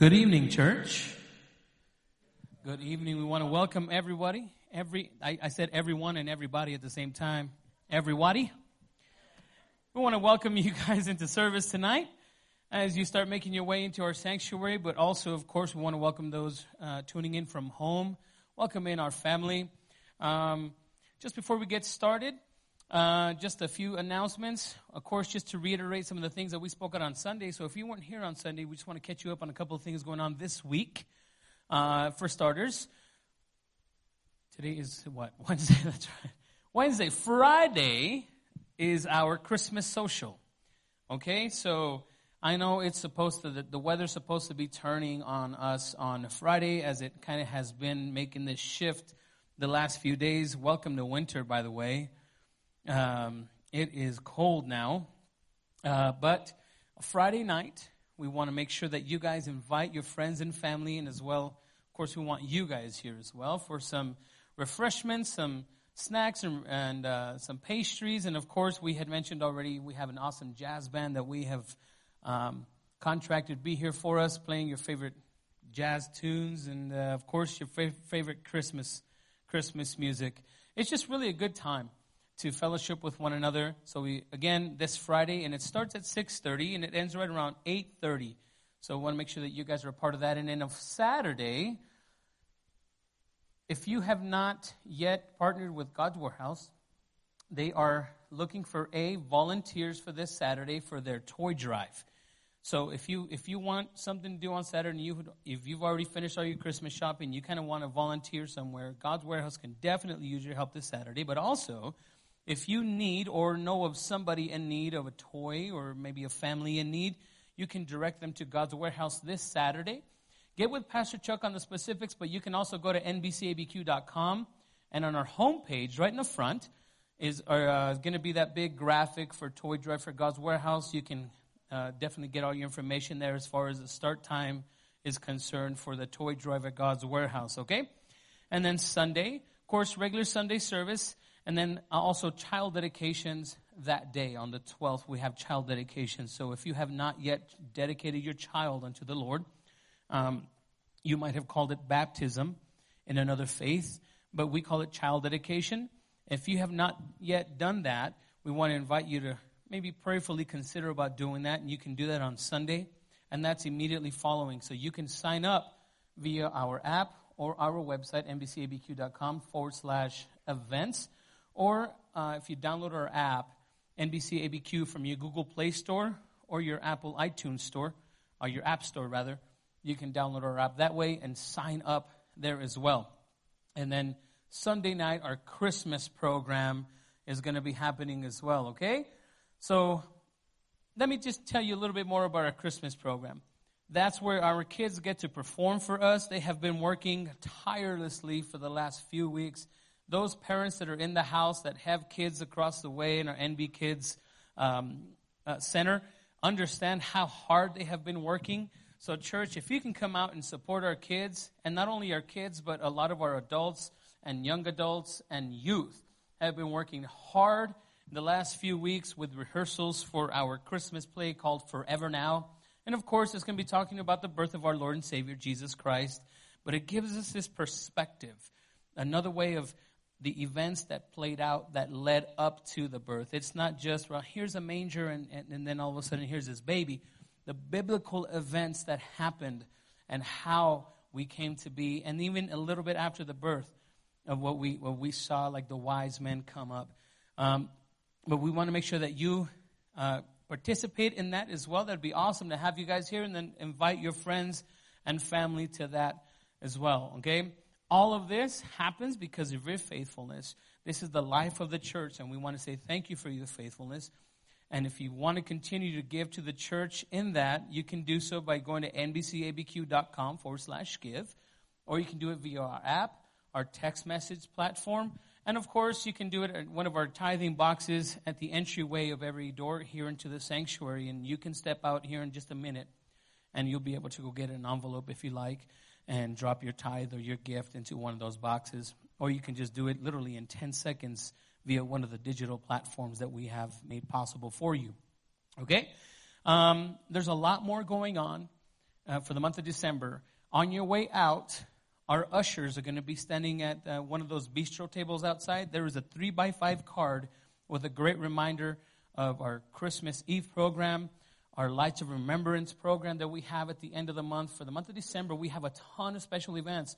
Good evening, church. Good evening. We want to welcome everybody. Every I, I, said everyone and everybody at the same time. Everybody. We want to welcome you guys into service tonight as you start making your way into our sanctuary. But also, of course, we want to welcome those uh, tuning in from home. Welcome in our family. Um, just before we get started, uh, just a few announcements. Of course, just to reiterate some of the things that we spoke on on Sunday. So if you weren't here on Sunday, we just want to catch you up on a couple of things going on this week. Uh, for starters, today is what? Wednesday, that's right. Wednesday. Friday is our Christmas social. Okay, so I know it's supposed to, the, the weather's supposed to be turning on us on Friday as it kind of has been making this shift the last few days. Welcome to winter, by the way. Um, it is cold now, uh, but Friday night, we want to make sure that you guys invite your friends and family, and as well, of course, we want you guys here as well for some refreshments, some snacks, and, and uh, some pastries. And of course, we had mentioned already we have an awesome jazz band that we have um, contracted to be here for us, playing your favorite jazz tunes, and uh, of course, your fa- favorite Christmas Christmas music. It's just really a good time to fellowship with one another. So we again this Friday, and it starts at 6:30 and it ends right around 8:30. So I want to make sure that you guys are a part of that. And then on Saturday, if you have not yet partnered with God's Warehouse, they are looking for a volunteers for this Saturday for their toy drive. So if you if you want something to do on Saturday, and you if you've already finished all your Christmas shopping, you kind of want to volunteer somewhere, God's Warehouse can definitely use your help this Saturday. But also, if you need or know of somebody in need of a toy or maybe a family in need, you can direct them to God's Warehouse this Saturday. Get with Pastor Chuck on the specifics, but you can also go to nbcabq.com and on our homepage, right in the front, is uh, going to be that big graphic for Toy Drive for God's Warehouse. You can uh, definitely get all your information there as far as the start time is concerned for the Toy Drive at God's Warehouse, okay? And then Sunday, of course, regular Sunday service. And then also child dedications that day on the 12th, we have child dedications. So if you have not yet dedicated your child unto the Lord, um, you might have called it baptism in another faith, but we call it child dedication. If you have not yet done that, we want to invite you to maybe prayerfully consider about doing that, and you can do that on Sunday, and that's immediately following. So you can sign up via our app or our website, nbcabq.com forward slash events. Or uh, if you download our app, NBC ABQ, from your Google Play Store or your Apple iTunes Store, or your App Store rather, you can download our app that way and sign up there as well. And then Sunday night, our Christmas program is going to be happening as well, okay? So let me just tell you a little bit more about our Christmas program. That's where our kids get to perform for us. They have been working tirelessly for the last few weeks those parents that are in the house that have kids across the way in our NB Kids um, uh, Center understand how hard they have been working. So, church, if you can come out and support our kids, and not only our kids, but a lot of our adults and young adults and youth have been working hard the last few weeks with rehearsals for our Christmas play called Forever Now. And of course, it's going to be talking about the birth of our Lord and Savior, Jesus Christ. But it gives us this perspective, another way of the events that played out that led up to the birth. It's not just, well, here's a manger and, and, and, then all of a sudden here's this baby. The biblical events that happened and how we came to be, and even a little bit after the birth of what we, what we saw, like the wise men come up. Um, but we want to make sure that you uh, participate in that as well. That'd be awesome to have you guys here and then invite your friends and family to that as well, okay? All of this happens because of your faithfulness. This is the life of the church, and we want to say thank you for your faithfulness. And if you want to continue to give to the church in that, you can do so by going to nbcabq.com forward slash give, or you can do it via our app, our text message platform, and of course, you can do it at one of our tithing boxes at the entryway of every door here into the sanctuary. And you can step out here in just a minute, and you'll be able to go get an envelope if you like and drop your tithe or your gift into one of those boxes. Or you can just do it literally in 10 seconds via one of the digital platforms that we have made possible for you. Okay? Um, there's a lot more going on uh, for the month of December. On your way out, our ushers are going to be standing at uh, one of those bistro tables outside. There is a three by five card with a great reminder of our Christmas Eve program, our Lights of Remembrance program that we have at the end of the month. For the month of December, we have a ton of special events,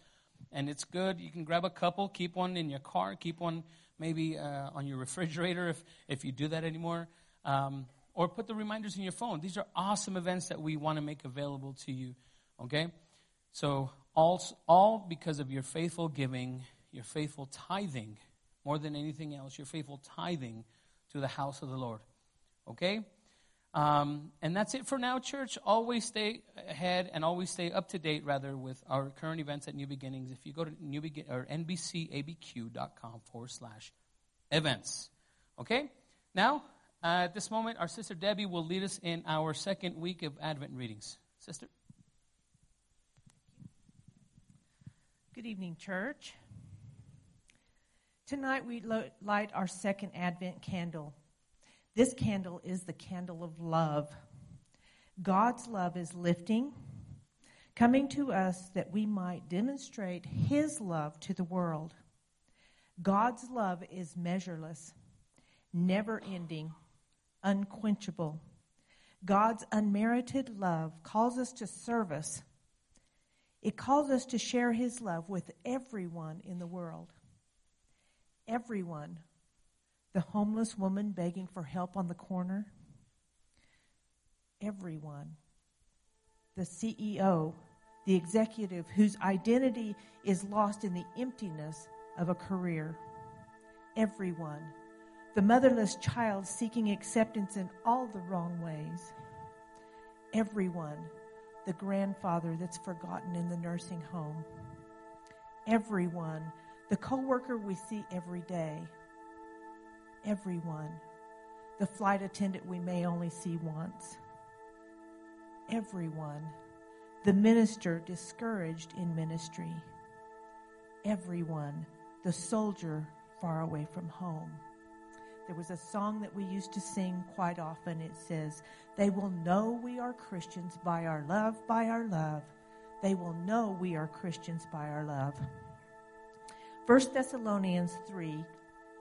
and it's good. You can grab a couple, keep one in your car, keep one maybe uh, on your refrigerator if, if you do that anymore, um, or put the reminders in your phone. These are awesome events that we want to make available to you, okay? So, all, all because of your faithful giving, your faithful tithing, more than anything else, your faithful tithing to the house of the Lord. Okay? Um, and that's it for now, church. Always stay ahead and always stay up to date, rather, with our current events at New Beginnings. If you go to new begin, or nbcabq.com forward slash events. Okay? Now, uh, at this moment, our sister Debbie will lead us in our second week of Advent readings. Sister? Good evening, church. Tonight we light our second Advent candle. This candle is the candle of love. God's love is lifting, coming to us that we might demonstrate His love to the world. God's love is measureless, never ending, unquenchable. God's unmerited love calls us to service it calls us to share his love with everyone in the world. Everyone. The homeless woman begging for help on the corner. Everyone. The CEO, the executive whose identity is lost in the emptiness of a career. Everyone. The motherless child seeking acceptance in all the wrong ways. Everyone the grandfather that's forgotten in the nursing home. Everyone, the coworker we see every day. Everyone, the flight attendant we may only see once. Everyone, the minister discouraged in ministry. Everyone, the soldier far away from home. There was a song that we used to sing quite often. It says, They will know we are Christians by our love, by our love. They will know we are Christians by our love. 1 Thessalonians 3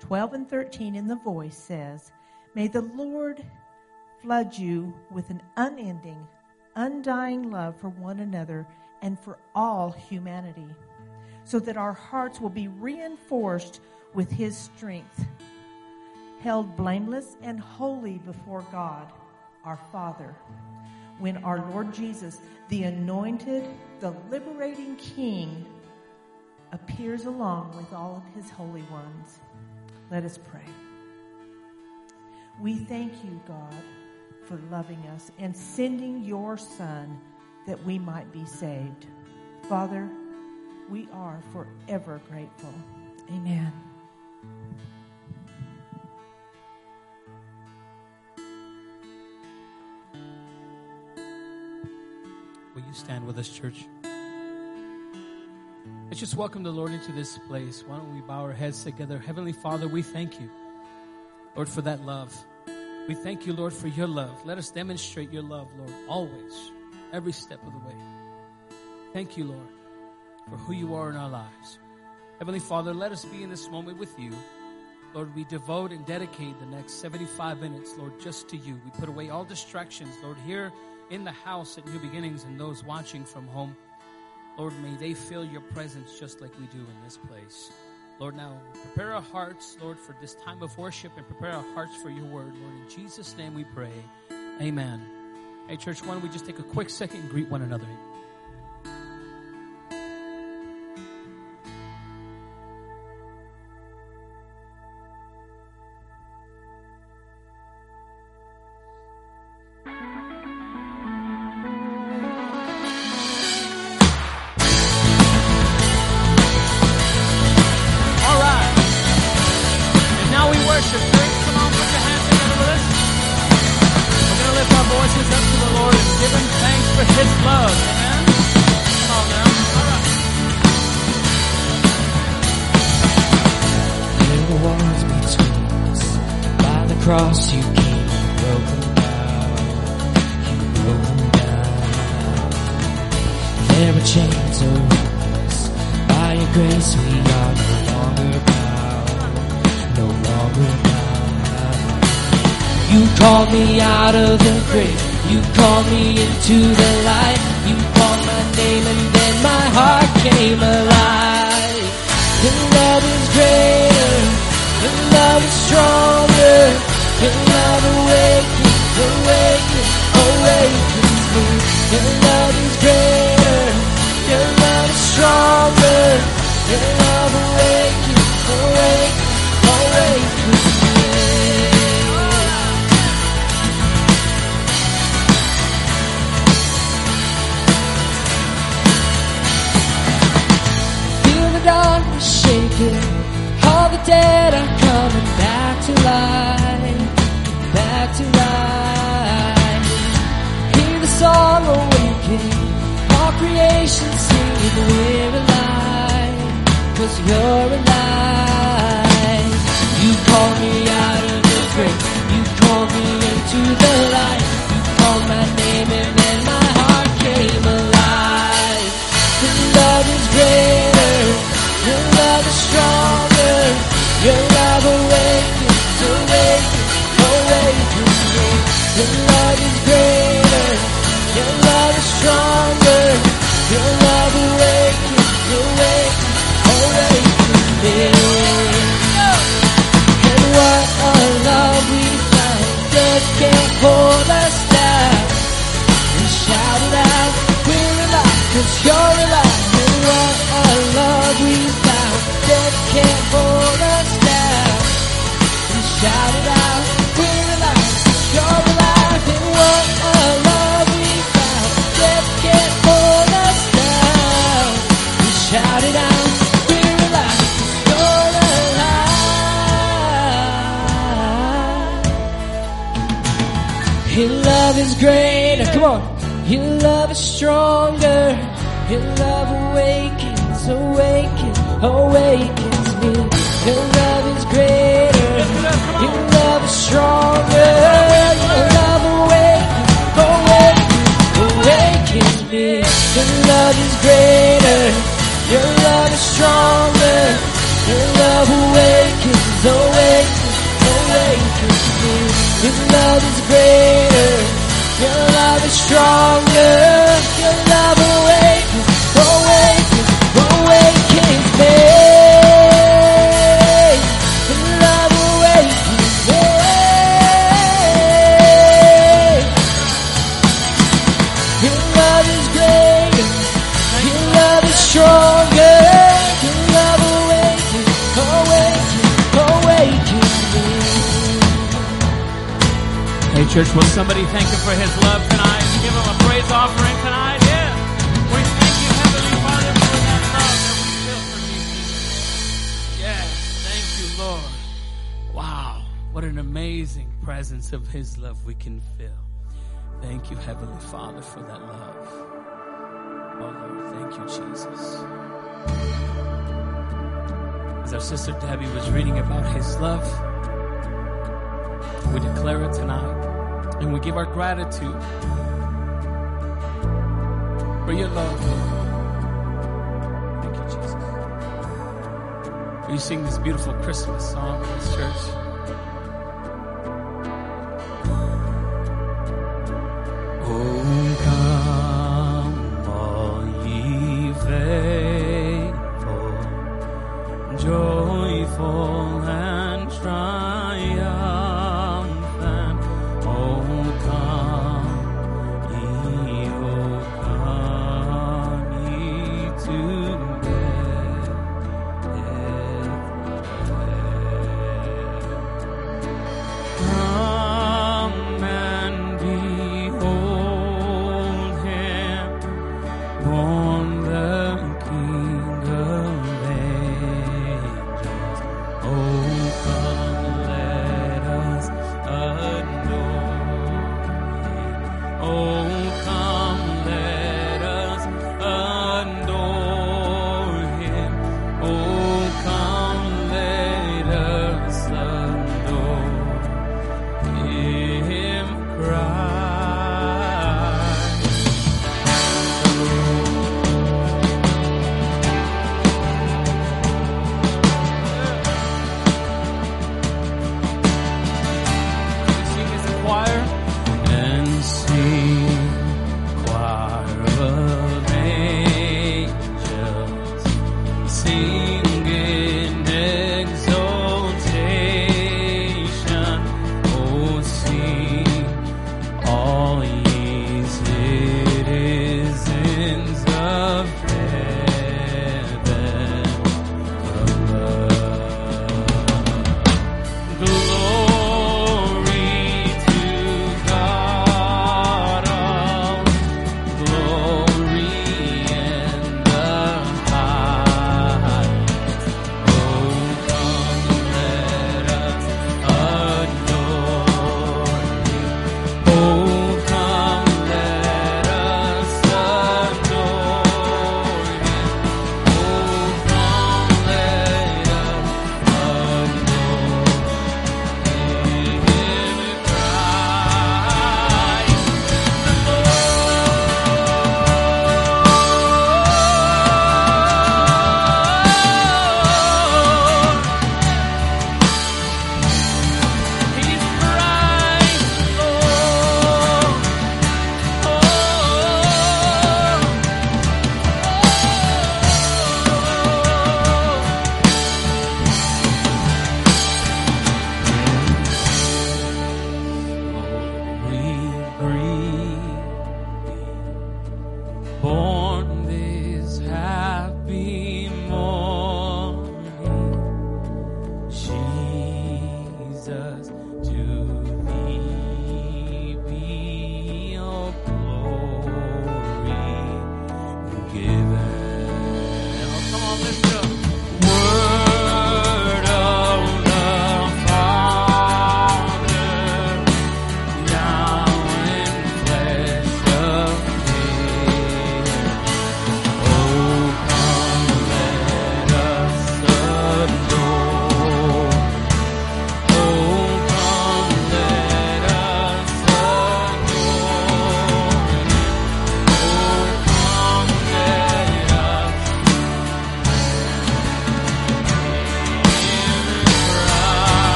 12 and 13 in the voice says, May the Lord flood you with an unending, undying love for one another and for all humanity, so that our hearts will be reinforced with his strength held blameless and holy before God, our Father, when our Lord Jesus, the anointed, the liberating King, appears along with all of his holy ones. Let us pray. We thank you, God, for loving us and sending your Son that we might be saved. Father, we are forever grateful. Amen. Will you stand with us, church? Let's just welcome the Lord into this place. Why don't we bow our heads together? Heavenly Father, we thank you, Lord, for that love. We thank you, Lord, for your love. Let us demonstrate your love, Lord, always, every step of the way. Thank you, Lord, for who you are in our lives. Heavenly Father, let us be in this moment with you. Lord, we devote and dedicate the next 75 minutes, Lord, just to you. We put away all distractions, Lord, here in the house at New Beginnings and those watching from home. Lord, may they feel your presence just like we do in this place. Lord, now prepare our hearts, Lord, for this time of worship and prepare our hearts for your word. Lord, in Jesus' name we pray. Amen. Hey, church, why don't we just take a quick second and greet one another? Called me out of the grave. You called me into Cause you're alive. You're what a love we found. Death can't hold us down. We shout it out, we're alive, you're alive. What a love we found. Death can't hold us down. We shout it out. Your love is greater. Come on. Your love is stronger. Your love awakens, awakens, awakens me. Your love is greater. Your love is stronger. Your love awakens, awakens, awakens me. Your love is greater. Your love is stronger. Your love awakens, awakens, awakens me. Your love is greater. Your love is stronger. Your love church, will somebody thank him for his love tonight? Give him a praise offering tonight? Yeah. We thank you, Heavenly Father, for that love that we feel for you. Yes. Thank you, Lord. Wow. What an amazing presence of his love we can feel. Thank you, Heavenly Father, for that love. Oh, Lord. Thank you, Jesus. As our sister Debbie was reading about his love, and we give our gratitude for your love. Thank you, Jesus. You sing this beautiful Christmas song in this church?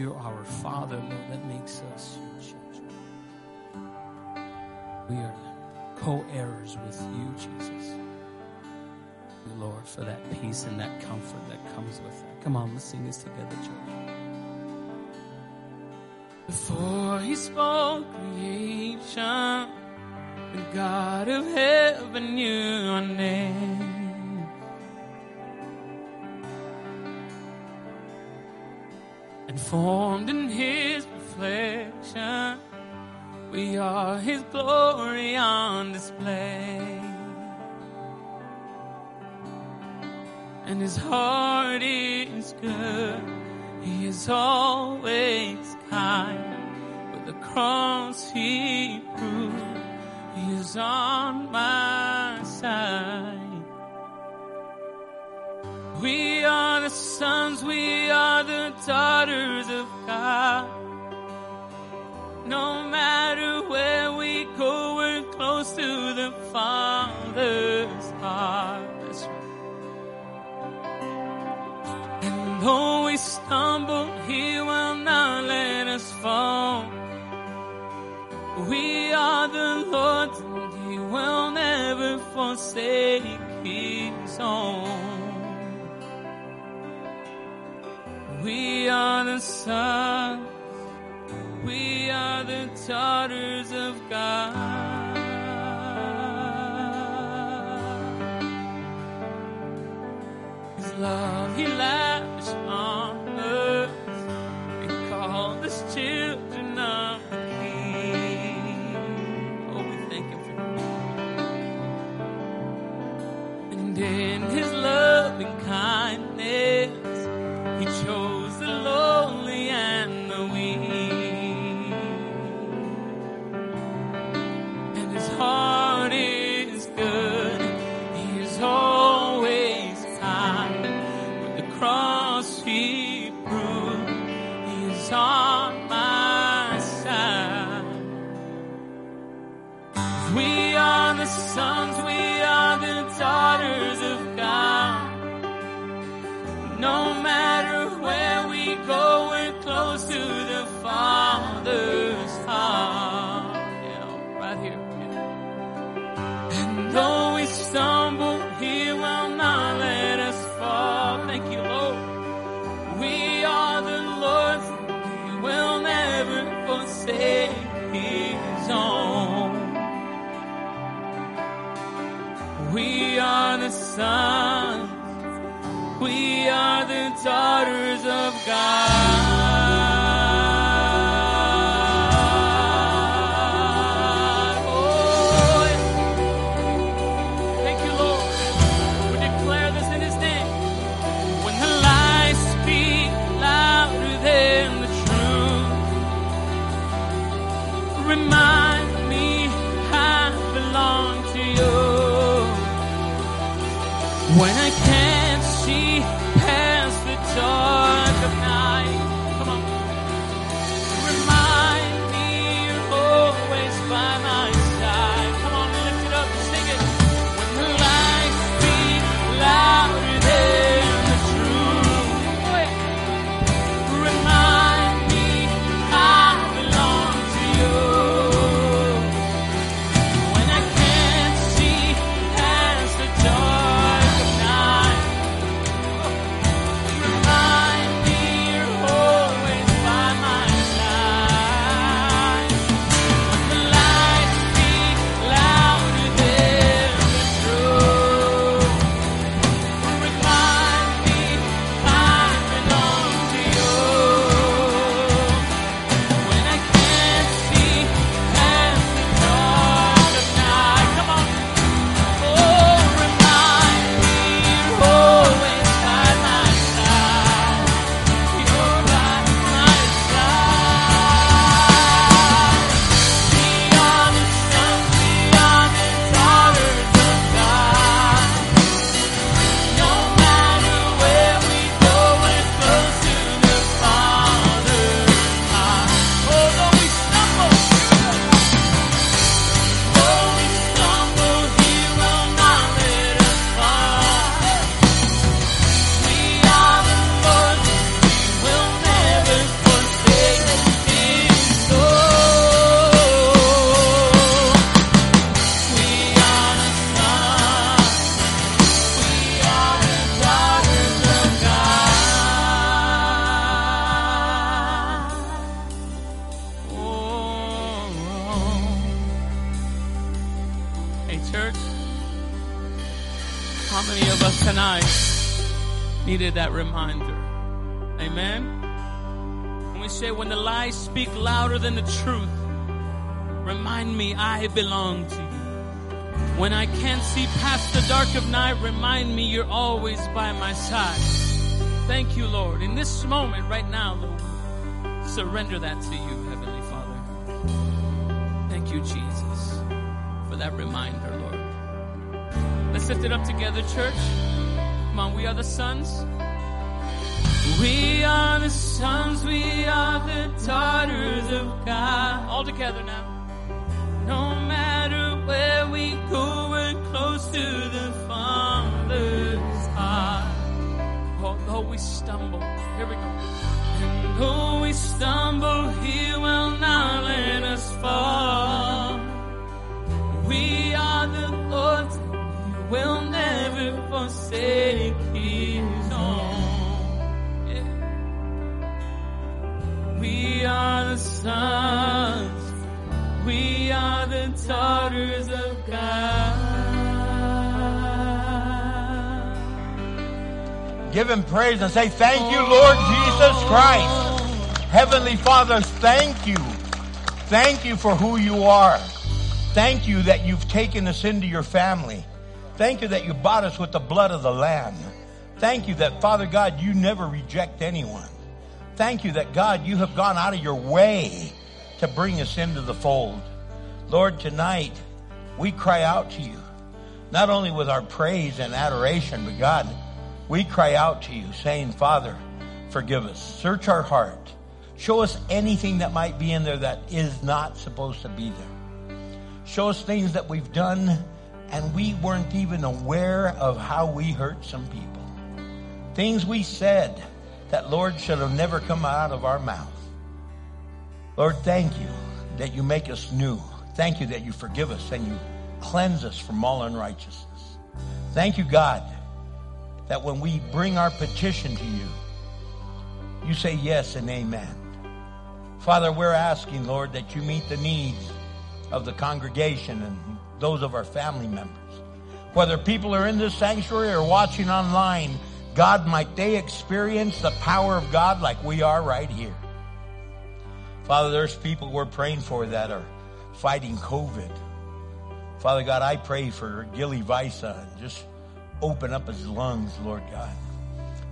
You're our Father, Lord, that makes us your children. We are co-heirs with you, Jesus. Lord, for that peace and that comfort that comes with that. Come on, let's sing this together, church. Before he spoke creation, the God of heaven knew our name. Formed in his reflection, we are his glory on display. and his heart is good. He is always kind. With the cross he proved he is on my side. We are the sons, we are the daughters of God. No matter where we go, we're close to the Father's heart. And though we stumble, He will not let us fall. We are the Lord, and He will never forsake His own. We are the sons, we are the daughters of God. His love He lavished on us. He called us children of the King. Oh, we thank Him for that. And in His loving kindness, Right here. And though we stumble, lies speak louder than the truth, remind me I belong to you. When I can't see past the dark of night, remind me you're always by my side. Thank you, Lord. In this moment right now, Lord, surrender that to you, Heavenly Father. Thank you, Jesus, for that reminder, Lord. Let's lift it up together, church. Come on, we are the sons. We are the sons, we are the daughters of God. All together now. No matter where we go, we're close to the Father's heart. Oh, though we stumble, here we go. And though we stumble, He will not let us fall. We are the Lord's, and He will never forsake His own. We are the sons. We are the daughters of God. Give him praise and say, Thank you, Lord Jesus Christ. Heavenly Father, thank you. Thank you for who you are. Thank you that you've taken us into your family. Thank you that you bought us with the blood of the Lamb. Thank you that, Father God, you never reject anyone. Thank you that, God, you have gone out of your way to bring us into the fold. Lord, tonight we cry out to you, not only with our praise and adoration, but God, we cry out to you saying, Father, forgive us. Search our heart. Show us anything that might be in there that is not supposed to be there. Show us things that we've done and we weren't even aware of how we hurt some people. Things we said that, Lord, should have never come out of our mouth. Lord, thank you that you make us new. Thank you that you forgive us and you cleanse us from all unrighteousness. Thank you, God, that when we bring our petition to you, you say yes and amen. Father, we're asking, Lord, that you meet the needs of the congregation and those of our family members. Whether people are in this sanctuary or watching online, God, might they experience the power of God like we are right here. Father, there's people we're praying for that are fighting COVID. Father God, I pray for Gilly Visa and just open up his lungs, Lord God.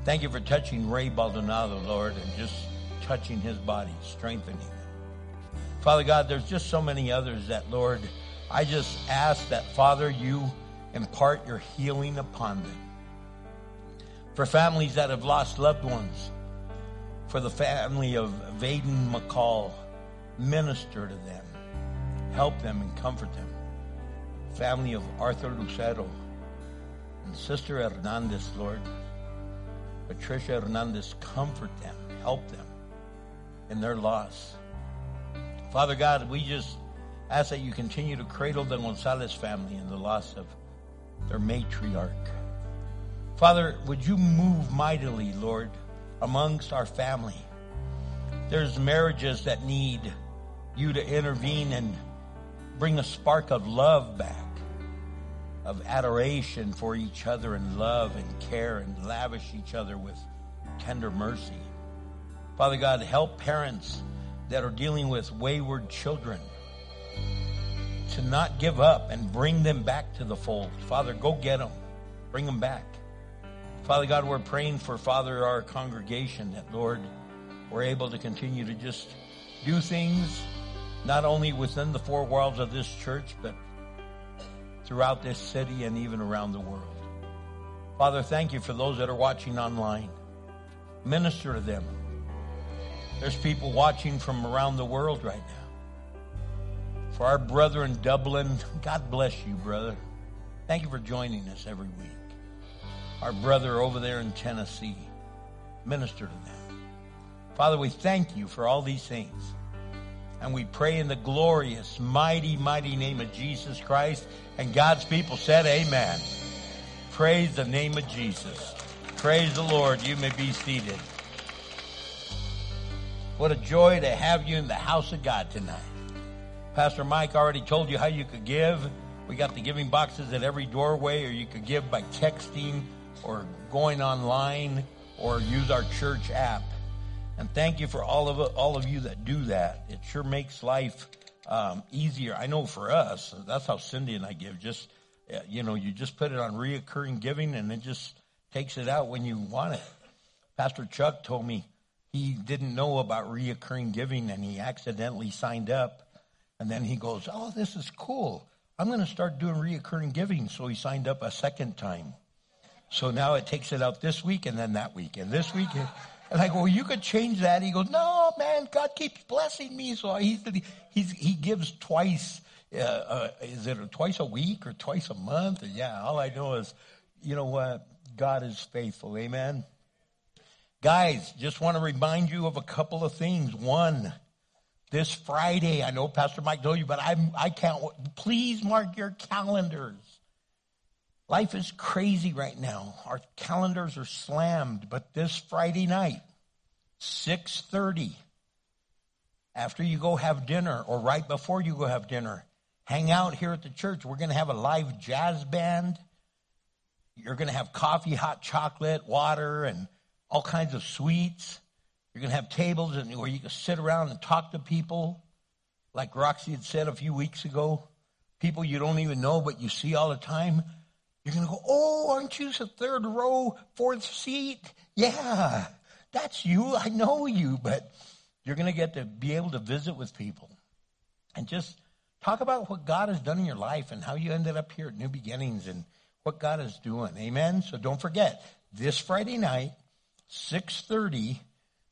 Thank you for touching Ray Baldonado, Lord, and just touching his body, strengthening him. Father God, there's just so many others that, Lord, I just ask that, Father, you impart your healing upon them. For families that have lost loved ones, for the family of Vaden McCall, minister to them, help them and comfort them. Family of Arthur Lucero and Sister Hernandez, Lord, Patricia Hernandez, comfort them, help them in their loss. Father God, we just ask that you continue to cradle the Gonzalez family in the loss of their matriarch. Father, would you move mightily, Lord, amongst our family? There's marriages that need you to intervene and bring a spark of love back, of adoration for each other and love and care and lavish each other with tender mercy. Father God, help parents that are dealing with wayward children to not give up and bring them back to the fold. Father, go get them. Bring them back. Father God, we're praying for Father, our congregation that Lord, we're able to continue to just do things not only within the four walls of this church, but throughout this city and even around the world. Father, thank you for those that are watching online. Minister to them. There's people watching from around the world right now. For our brother in Dublin, God bless you, brother. Thank you for joining us every week. Our brother over there in Tennessee, minister to them. Father, we thank you for all these things. And we pray in the glorious, mighty, mighty name of Jesus Christ. And God's people said, Amen. Praise the name of Jesus. Praise the Lord. You may be seated. What a joy to have you in the house of God tonight. Pastor Mike already told you how you could give. We got the giving boxes at every doorway, or you could give by texting or going online or use our church app. And thank you for all of all of you that do that. It sure makes life um, easier. I know for us, that's how Cindy and I give. Just uh, you know, you just put it on reoccurring giving, and it just takes it out when you want it. Pastor Chuck told me he didn't know about reoccurring giving and he accidentally signed up. And then he goes, Oh, this is cool. I'm going to start doing reoccurring giving. So he signed up a second time. So now it takes it out this week and then that week and this week. And I go, well, you could change that. He goes, no, man, God keeps blessing me. So he he's, he gives twice. Uh, uh, is it twice a week or twice a month? And yeah, all I know is, you know what? God is faithful. Amen. Guys, just want to remind you of a couple of things. One, this Friday, I know Pastor Mike told you, but I'm, I can't, please mark your calendars. Life is crazy right now. Our calendars are slammed, but this Friday night, 6.30, after you go have dinner or right before you go have dinner, hang out here at the church. We're going to have a live jazz band. You're going to have coffee, hot chocolate, water, and all kinds of sweets. You're going to have tables and where you can sit around and talk to people, like Roxy had said a few weeks ago. People you don't even know, but you see all the time. You're going to go, oh, aren't you the third row, fourth seat? Yeah, that's you. I know you, but you're going to get to be able to visit with people and just talk about what God has done in your life and how you ended up here at New Beginnings and what God is doing. Amen. So don't forget this Friday night, 6.30,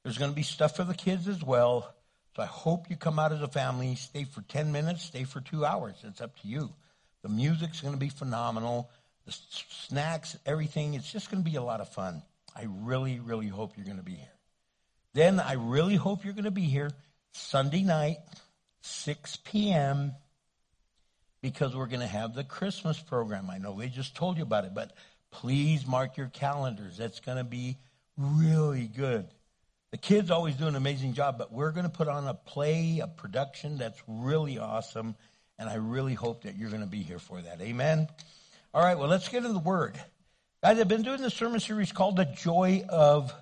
there's going to be stuff for the kids as well. So I hope you come out as a family, stay for 10 minutes, stay for two hours. It's up to you. The music's going to be phenomenal. Snacks, everything. It's just going to be a lot of fun. I really, really hope you're going to be here. Then I really hope you're going to be here Sunday night, 6 p.m., because we're going to have the Christmas program. I know they just told you about it, but please mark your calendars. That's going to be really good. The kids always do an amazing job, but we're going to put on a play, a production that's really awesome, and I really hope that you're going to be here for that. Amen. All right, well, let's get into the word. Guys, I've been doing this sermon series called "The Joy of,"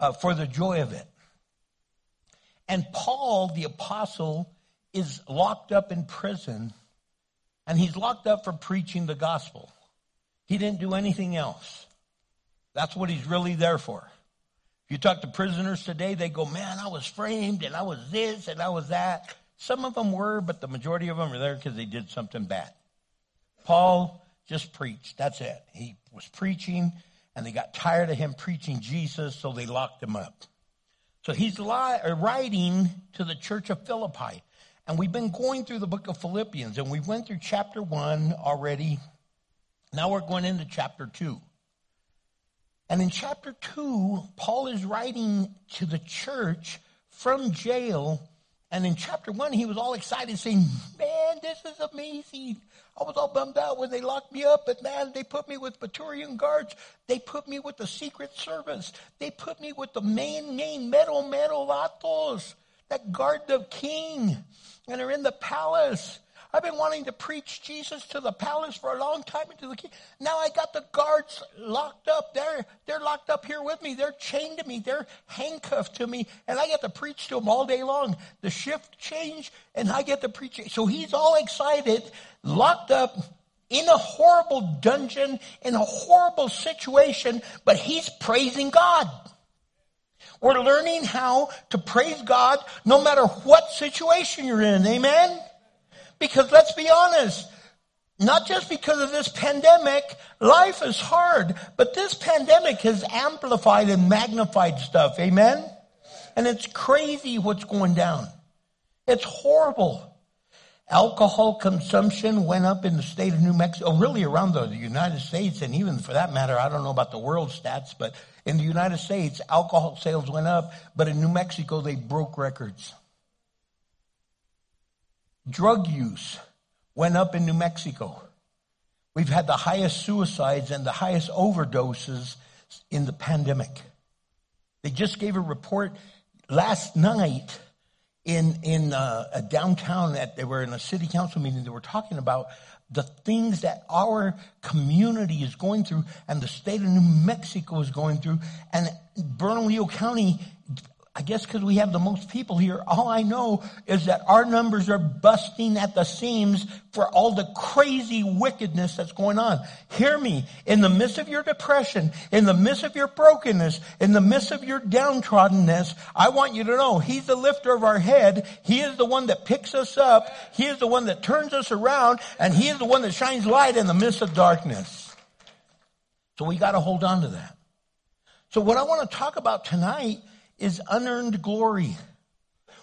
uh, for the joy of it. And Paul, the apostle, is locked up in prison, and he's locked up for preaching the gospel. He didn't do anything else. That's what he's really there for. If you talk to prisoners today, they go, Man, I was framed and I was this and I was that. Some of them were, but the majority of them are there because they did something bad. Paul just preached. That's it. He was preaching and they got tired of him preaching Jesus, so they locked him up. So he's uh, writing to the church of Philippi. And we've been going through the book of Philippians, and we went through chapter one already. Now we're going into chapter two. And in chapter 2, Paul is writing to the church from jail. And in chapter 1, he was all excited, saying, Man, this is amazing. I was all bummed out when they locked me up, but man, they put me with Praetorian guards. They put me with the Secret Service. They put me with the main name, Mero Mero Latos, that guard the king. And are in the palace. I've been wanting to preach Jesus to the palace for a long time and to the king. Now I got the guards locked up. They're, they're locked up here with me. They're chained to me. They're handcuffed to me. And I get to preach to them all day long. The shift change and I get to preach. So he's all excited, locked up in a horrible dungeon, in a horrible situation, but he's praising God. We're learning how to praise God no matter what situation you're in. Amen? Because let's be honest, not just because of this pandemic, life is hard, but this pandemic has amplified and magnified stuff. Amen? And it's crazy what's going down. It's horrible. Alcohol consumption went up in the state of New Mexico, really around the United States, and even for that matter, I don't know about the world stats, but in the United States, alcohol sales went up, but in New Mexico, they broke records. Drug use went up in New Mexico. We've had the highest suicides and the highest overdoses in the pandemic. They just gave a report last night in in uh, a downtown that they were in a city council meeting. They were talking about the things that our community is going through and the state of New Mexico is going through, and Bernalillo County I guess because we have the most people here, all I know is that our numbers are busting at the seams for all the crazy wickedness that's going on. Hear me. In the midst of your depression, in the midst of your brokenness, in the midst of your downtroddenness, I want you to know He's the lifter of our head. He is the one that picks us up. He is the one that turns us around and He is the one that shines light in the midst of darkness. So we got to hold on to that. So what I want to talk about tonight is unearned glory,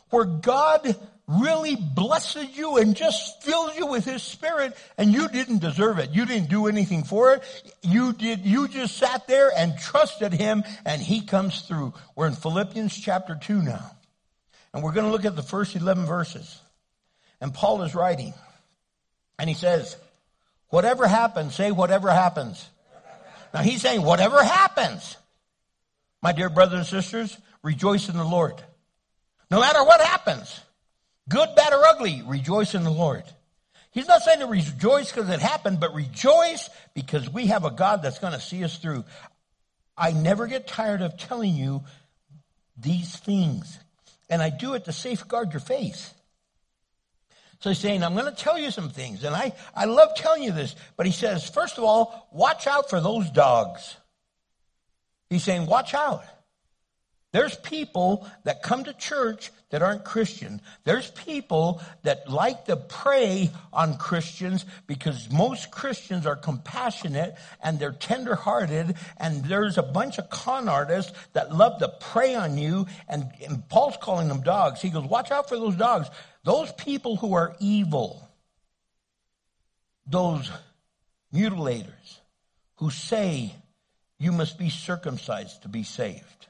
where God really blesses you and just fills you with his spirit and you didn't deserve it. You didn't do anything for it. You did, you just sat there and trusted him and he comes through. We're in Philippians chapter 2 now. And we're going to look at the first 11 verses. And Paul is writing and he says, whatever happens, say whatever happens. Now he's saying whatever happens. My dear brothers and sisters, rejoice in the Lord. No matter what happens, good, bad, or ugly, rejoice in the Lord. He's not saying to rejoice because it happened, but rejoice because we have a God that's going to see us through. I never get tired of telling you these things, and I do it to safeguard your faith. So he's saying, I'm going to tell you some things, and I, I love telling you this, but he says, first of all, watch out for those dogs. He's saying, watch out. There's people that come to church that aren't Christian. There's people that like to prey on Christians because most Christians are compassionate and they're tenderhearted and there's a bunch of con artists that love to prey on you and, and Paul's calling them dogs. He goes, watch out for those dogs. Those people who are evil. Those mutilators who say you must be circumcised to be saved.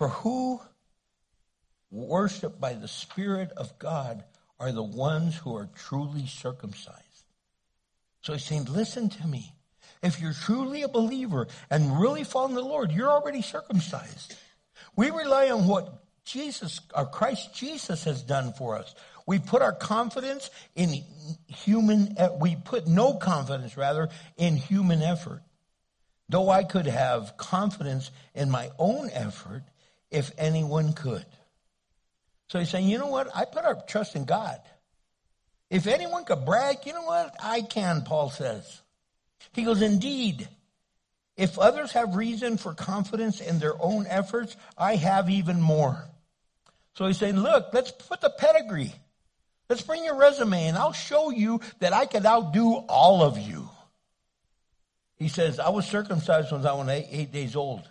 For who worship by the Spirit of God are the ones who are truly circumcised. So he's saying, listen to me. If you're truly a believer and really following the Lord, you're already circumcised. We rely on what Jesus, or Christ Jesus has done for us. We put our confidence in human, uh, we put no confidence rather in human effort. Though I could have confidence in my own effort if anyone could. So he's saying, you know what? I put our trust in God. If anyone could brag, you know what? I can, Paul says. He goes, indeed, if others have reason for confidence in their own efforts, I have even more. So he's saying, look, let's put the pedigree. Let's bring your resume and I'll show you that I could outdo all of you. He says, I was circumcised when I was eight, eight days old.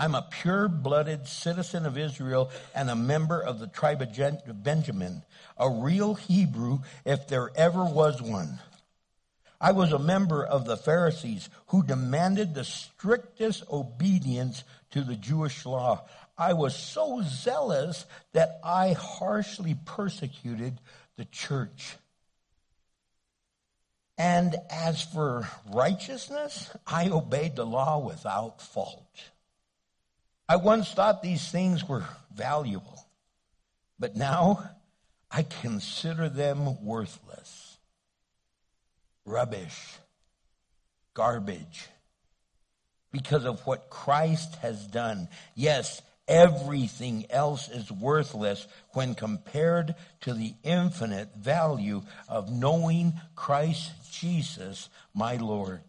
I'm a pure blooded citizen of Israel and a member of the tribe of Benjamin, a real Hebrew if there ever was one. I was a member of the Pharisees who demanded the strictest obedience to the Jewish law. I was so zealous that I harshly persecuted the church. And as for righteousness, I obeyed the law without fault. I once thought these things were valuable, but now I consider them worthless. Rubbish, garbage, because of what Christ has done. Yes, Everything else is worthless when compared to the infinite value of knowing Christ Jesus, my Lord.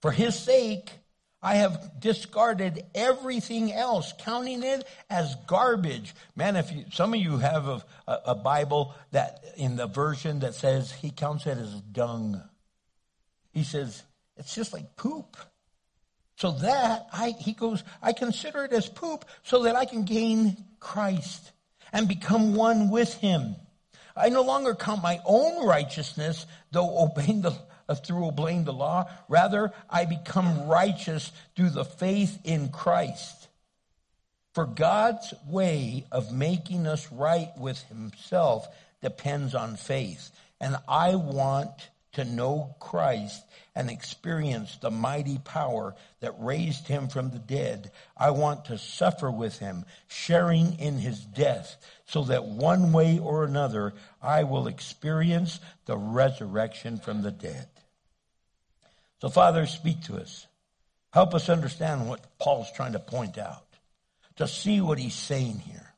For his sake, I have discarded everything else, counting it as garbage. Man, if you, some of you have a, a, Bible that in the version that says he counts it as dung. He says, it's just like poop. So that I, he goes, I consider it as poop so that I can gain Christ and become one with him. I no longer count my own righteousness, though obeying the, through obeying the law. Rather, I become righteous through the faith in Christ. For God's way of making us right with himself depends on faith. And I want to know Christ and experience the mighty power that raised him from the dead. I want to suffer with him, sharing in his death, so that one way or another I will experience the resurrection from the dead. So, Father, speak to us. Help us understand what Paul's trying to point out, to see what he's saying here,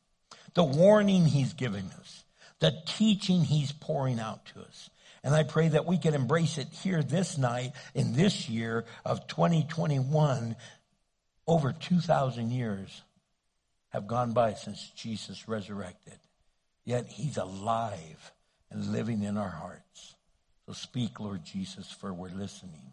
the warning he's giving us, the teaching he's pouring out to us. And I pray that we can embrace it here this night in this year of 2021. Over 2,000 years have gone by since Jesus resurrected. Yet he's alive and living in our hearts. So speak, Lord Jesus, for we're listening.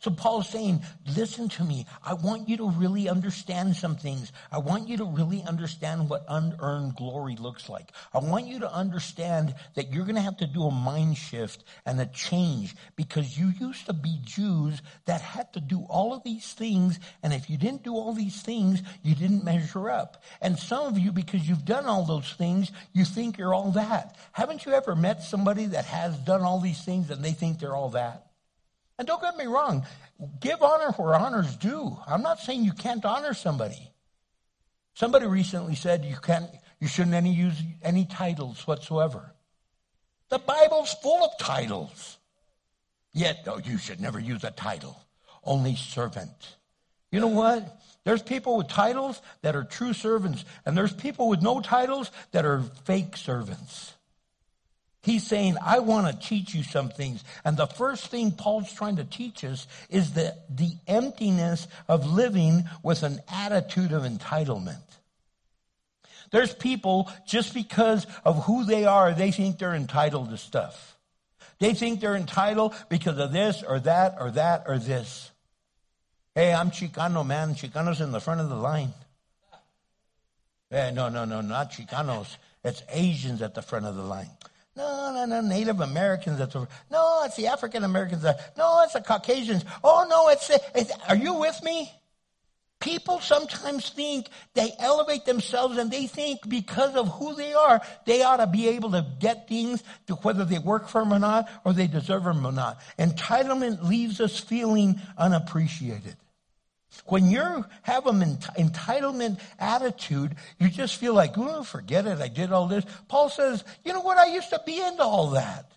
So Paul's saying, listen to me. I want you to really understand some things. I want you to really understand what unearned glory looks like. I want you to understand that you're going to have to do a mind shift and a change because you used to be Jews that had to do all of these things. And if you didn't do all these things, you didn't measure up. And some of you, because you've done all those things, you think you're all that. Haven't you ever met somebody that has done all these things and they think they're all that? And don't get me wrong, give honor where honor's due. I'm not saying you can't honor somebody. Somebody recently said you can't, you shouldn't any use any titles whatsoever. The Bible's full of titles. Yet, no, you should never use a title. Only servant. You know what? There's people with titles that are true servants, and there's people with no titles that are fake servants. He's saying, I want to teach you some things. And the first thing Paul's trying to teach us is the, the emptiness of living with an attitude of entitlement. There's people, just because of who they are, they think they're entitled to stuff. They think they're entitled because of this or that or that or this. Hey, I'm Chicano, man. Chicanos in the front of the line. Hey, no, no, no, not Chicanos. It's Asians at the front of the line. No, no, no, Native Americans. That's over. No, it's the African Americans. No, it's the Caucasians. Oh, no, it's, the, it's, are you with me? People sometimes think they elevate themselves and they think because of who they are, they ought to be able to get things to whether they work for them or not or they deserve them or not. Entitlement leaves us feeling unappreciated. When you have an entitlement attitude, you just feel like, oh, forget it, I did all this. Paul says, you know what, I used to be into all that.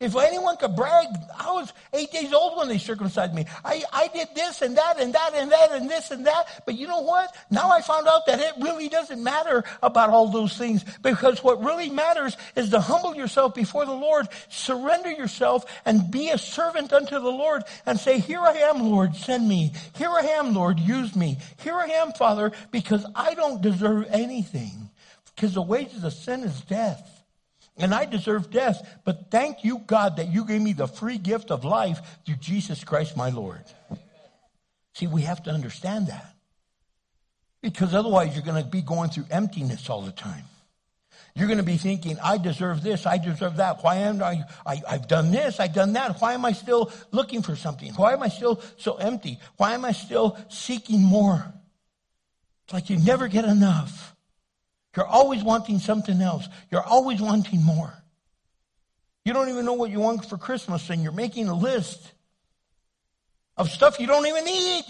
If anyone could brag, I was eight days old when they circumcised me. I, I did this and that and that and that and this and that. But you know what? Now I found out that it really doesn't matter about all those things because what really matters is to humble yourself before the Lord, surrender yourself and be a servant unto the Lord and say, here I am, Lord, send me. Here I am, Lord, use me. Here I am, Father, because I don't deserve anything because the wages of sin is death. And I deserve death, but thank you, God, that you gave me the free gift of life through Jesus Christ, my Lord. See, we have to understand that. Because otherwise, you're going to be going through emptiness all the time. You're going to be thinking, I deserve this, I deserve that. Why am I, I, I've done this, I've done that. Why am I still looking for something? Why am I still so empty? Why am I still seeking more? It's like you never get enough. You're always wanting something else. You're always wanting more. You don't even know what you want for Christmas, and you're making a list of stuff you don't even need.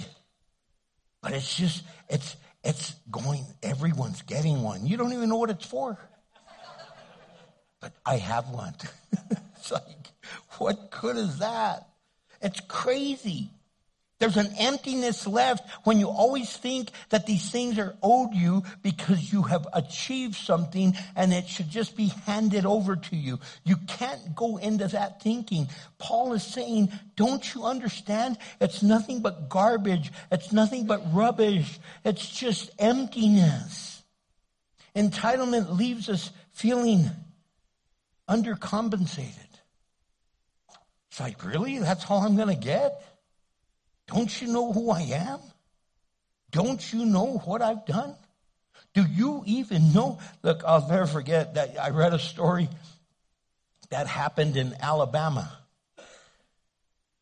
But it's just, it's, it's going, everyone's getting one. You don't even know what it's for. But I have one. it's like, what good is that? It's crazy. There's an emptiness left when you always think that these things are owed you because you have achieved something and it should just be handed over to you. You can't go into that thinking. Paul is saying, don't you understand? It's nothing but garbage. It's nothing but rubbish. It's just emptiness. Entitlement leaves us feeling undercompensated. It's like, really? That's all I'm going to get? Don't you know who I am? Don't you know what I've done? Do you even know? Look, I'll never forget that I read a story that happened in Alabama.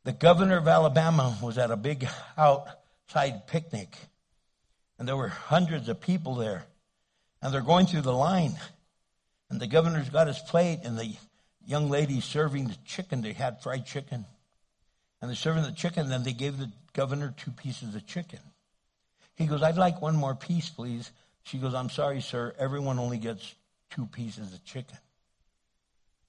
The governor of Alabama was at a big outside picnic, and there were hundreds of people there, and they're going through the line, and the governor's got his plate, and the young lady serving the chicken, they had fried chicken. And they're serving the chicken, then they gave the governor two pieces of chicken. He goes, I'd like one more piece, please. She goes, I'm sorry, sir. Everyone only gets two pieces of chicken.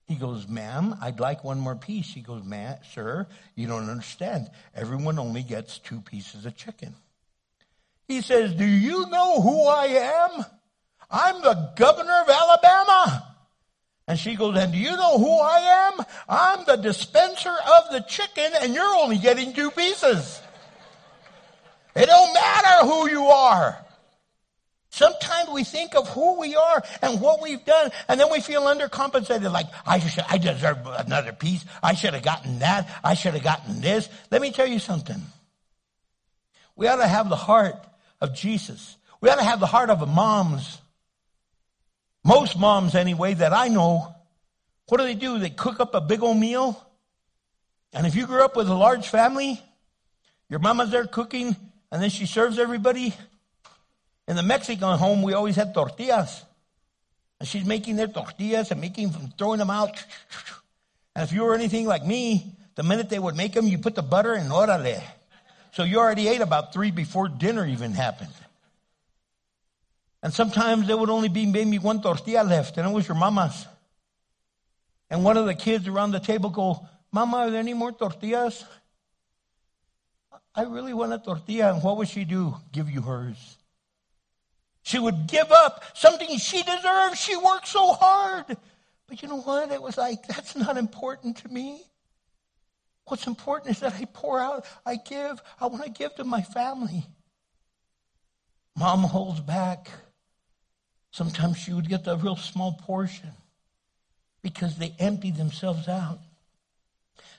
He goes, ma'am, I'd like one more piece. She goes, ma'am, sir, you don't understand. Everyone only gets two pieces of chicken. He says, do you know who I am? I'm the governor of Alabama. And she goes, and do you know who I am? I'm the dispenser of the chicken and you're only getting two pieces. It don't matter who you are. Sometimes we think of who we are and what we've done, and then we feel undercompensated. Like I should, I deserve another piece. I should have gotten that. I should have gotten this. Let me tell you something. We ought to have the heart of Jesus. We ought to have the heart of a mom's most moms, anyway, that I know, what do they do? They cook up a big old meal. And if you grew up with a large family, your mama's there cooking, and then she serves everybody. In the Mexican home, we always had tortillas. And she's making their tortillas and making them, throwing them out. And if you were anything like me, the minute they would make them, you put the butter in orale. So you already ate about three before dinner even happened. And sometimes there would only be maybe one tortilla left, and it was your mama's. And one of the kids around the table go, Mama, are there any more tortillas? I really want a tortilla. And what would she do? Give you hers. She would give up something she deserves. She worked so hard. But you know what? It was like, that's not important to me. What's important is that I pour out, I give, I want to give to my family. Mom holds back. Sometimes she would get a real small portion because they empty themselves out.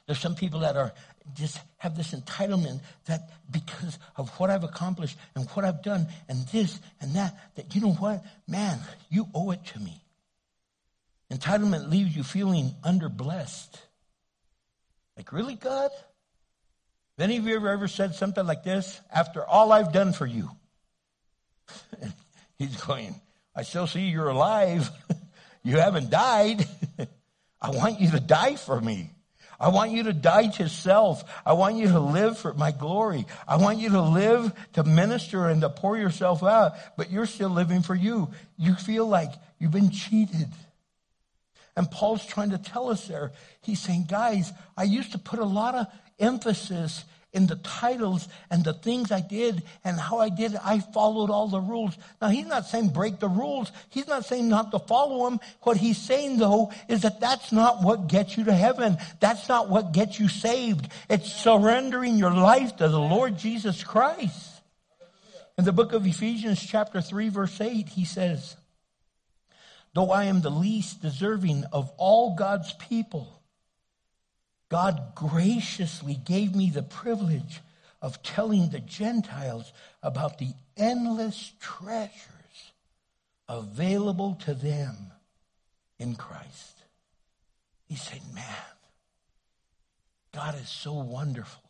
There's some people that are just have this entitlement that because of what I've accomplished and what I've done and this and that, that you know what? Man, you owe it to me. Entitlement leaves you feeling underblessed. Like, really, God? Have any of you ever, ever said something like this? After all I've done for you. He's going, I still see you're alive. you haven't died. I want you to die for me. I want you to die to self. I want you to live for my glory. I want you to live to minister and to pour yourself out, but you're still living for you. You feel like you've been cheated. And Paul's trying to tell us there. He's saying, guys, I used to put a lot of emphasis in the titles and the things I did and how I did it. I followed all the rules. Now, he's not saying break the rules. He's not saying not to follow them. What he's saying, though, is that that's not what gets you to heaven. That's not what gets you saved. It's surrendering your life to the Lord Jesus Christ. In the book of Ephesians, chapter 3, verse 8, he says, Though I am the least deserving of all God's people, God graciously gave me the privilege of telling the Gentiles about the endless treasures available to them in Christ. He said, Man, God is so wonderful.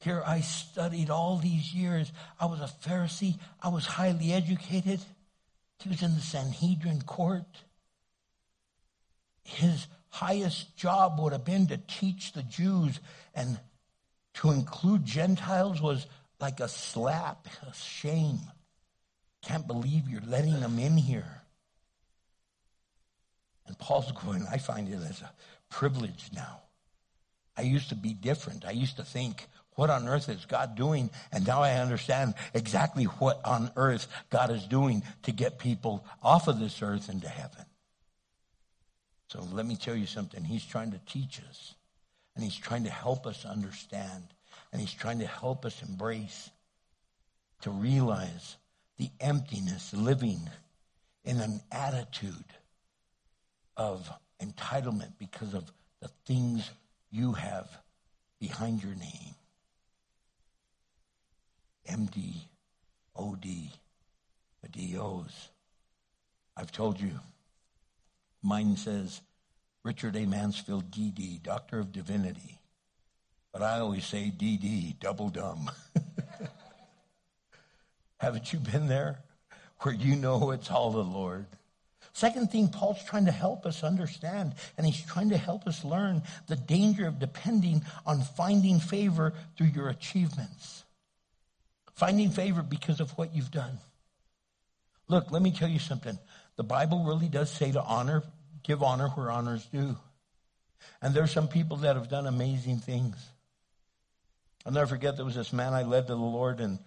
Here I studied all these years. I was a Pharisee. I was highly educated. He was in the Sanhedrin court. His highest job would have been to teach the Jews, and to include Gentiles was like a slap, a shame. Can't believe you're letting them in here. And Paul's going, I find it as a privilege now. I used to be different. I used to think, what on earth is God doing? And now I understand exactly what on earth God is doing to get people off of this earth into heaven. So let me tell you something. He's trying to teach us, and he's trying to help us understand, and he's trying to help us embrace, to realize the emptiness living in an attitude of entitlement because of the things you have behind your name. MD, OD, the DOs. I've told you Mine says Richard A. Mansfield, DD, Doctor of Divinity. But I always say DD, double dumb. Haven't you been there where you know it's all the Lord? Second thing, Paul's trying to help us understand, and he's trying to help us learn the danger of depending on finding favor through your achievements. Finding favor because of what you've done. Look, let me tell you something. The Bible really does say to honor, give honor where honor's due. And there's some people that have done amazing things. I'll never forget there was this man I led to the Lord, and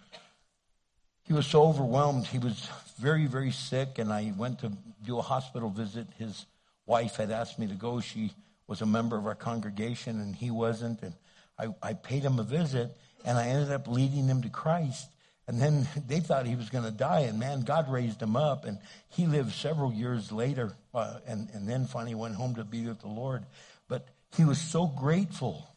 he was so overwhelmed. He was very, very sick, and I went to do a hospital visit. His wife had asked me to go. She was a member of our congregation, and he wasn't. And I, I paid him a visit, and I ended up leading him to Christ. And then they thought he was going to die, and man, God raised him up, and he lived several years later, uh, and, and then finally went home to be with the Lord. But he was so grateful.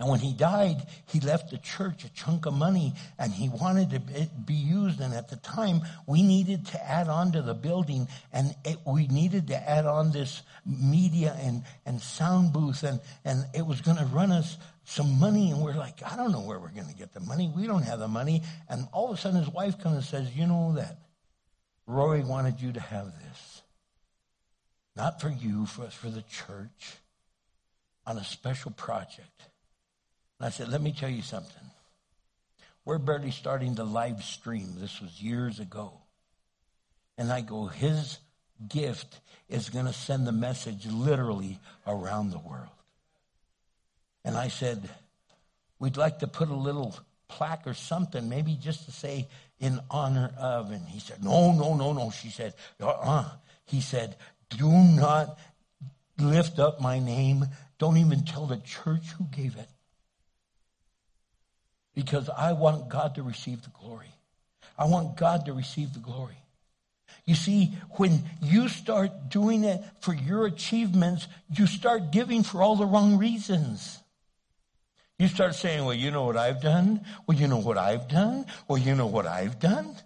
And when he died, he left the church a chunk of money, and he wanted to be used. And at the time, we needed to add on to the building, and it, we needed to add on this media and, and sound booth, and, and it was going to run us some money and we're like, I don't know where we're going to get the money. We don't have the money. And all of a sudden his wife comes and says, you know that Roy wanted you to have this. Not for you, for, for the church on a special project. And I said, let me tell you something. We're barely starting the live stream. This was years ago. And I go, his gift is going to send the message literally around the world. And I said, We'd like to put a little plaque or something, maybe just to say in honor of. And he said, No, no, no, no. She said, uh uh He said, Do not lift up my name. Don't even tell the church who gave it. Because I want God to receive the glory. I want God to receive the glory. You see, when you start doing it for your achievements, you start giving for all the wrong reasons. You start saying, well, you know what I've done? Well, you know what I've done? Well, you know what I've done?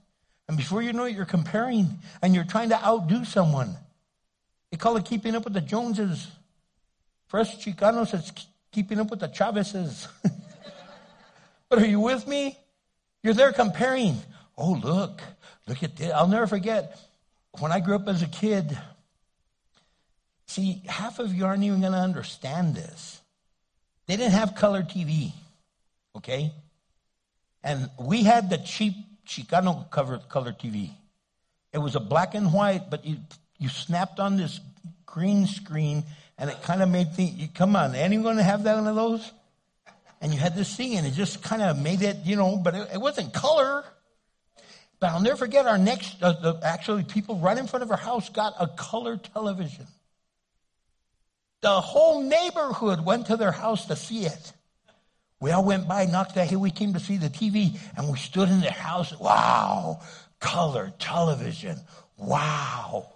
And before you know it, you're comparing and you're trying to outdo someone. They call it keeping up with the Joneses. For us Chicanos, it's keeping up with the Chavezes. but are you with me? You're there comparing. Oh, look, look at this. I'll never forget when I grew up as a kid, See, half of you aren't even going to understand this. They didn't have color TV, okay? And we had the cheap Chicano cover, color TV. It was a black and white, but you, you snapped on this green screen and it kind of made things, come on, anyone have that one of those? And you had this thing and it just kind of made it, you know, but it, it wasn't color. But I'll never forget our next, uh, the, actually people right in front of our house got a color television. The whole neighborhood went to their house to see it. We all went by, knocked that. Here we came to see the TV, and we stood in their house. Wow, color television. Wow.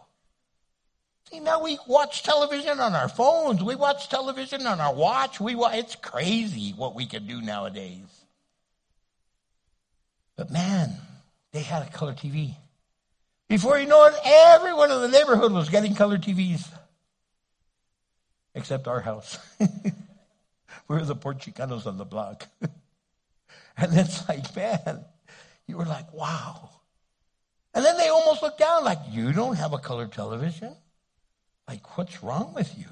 See, now we watch television on our phones. We watch television on our watch. We watch, it's crazy what we can do nowadays. But man, they had a color TV. Before you know it, everyone in the neighborhood was getting color TVs. Except our house. we were the poor Chicanos on the block. and it's like, man, you were like, wow. And then they almost looked down like, you don't have a color television? Like, what's wrong with you?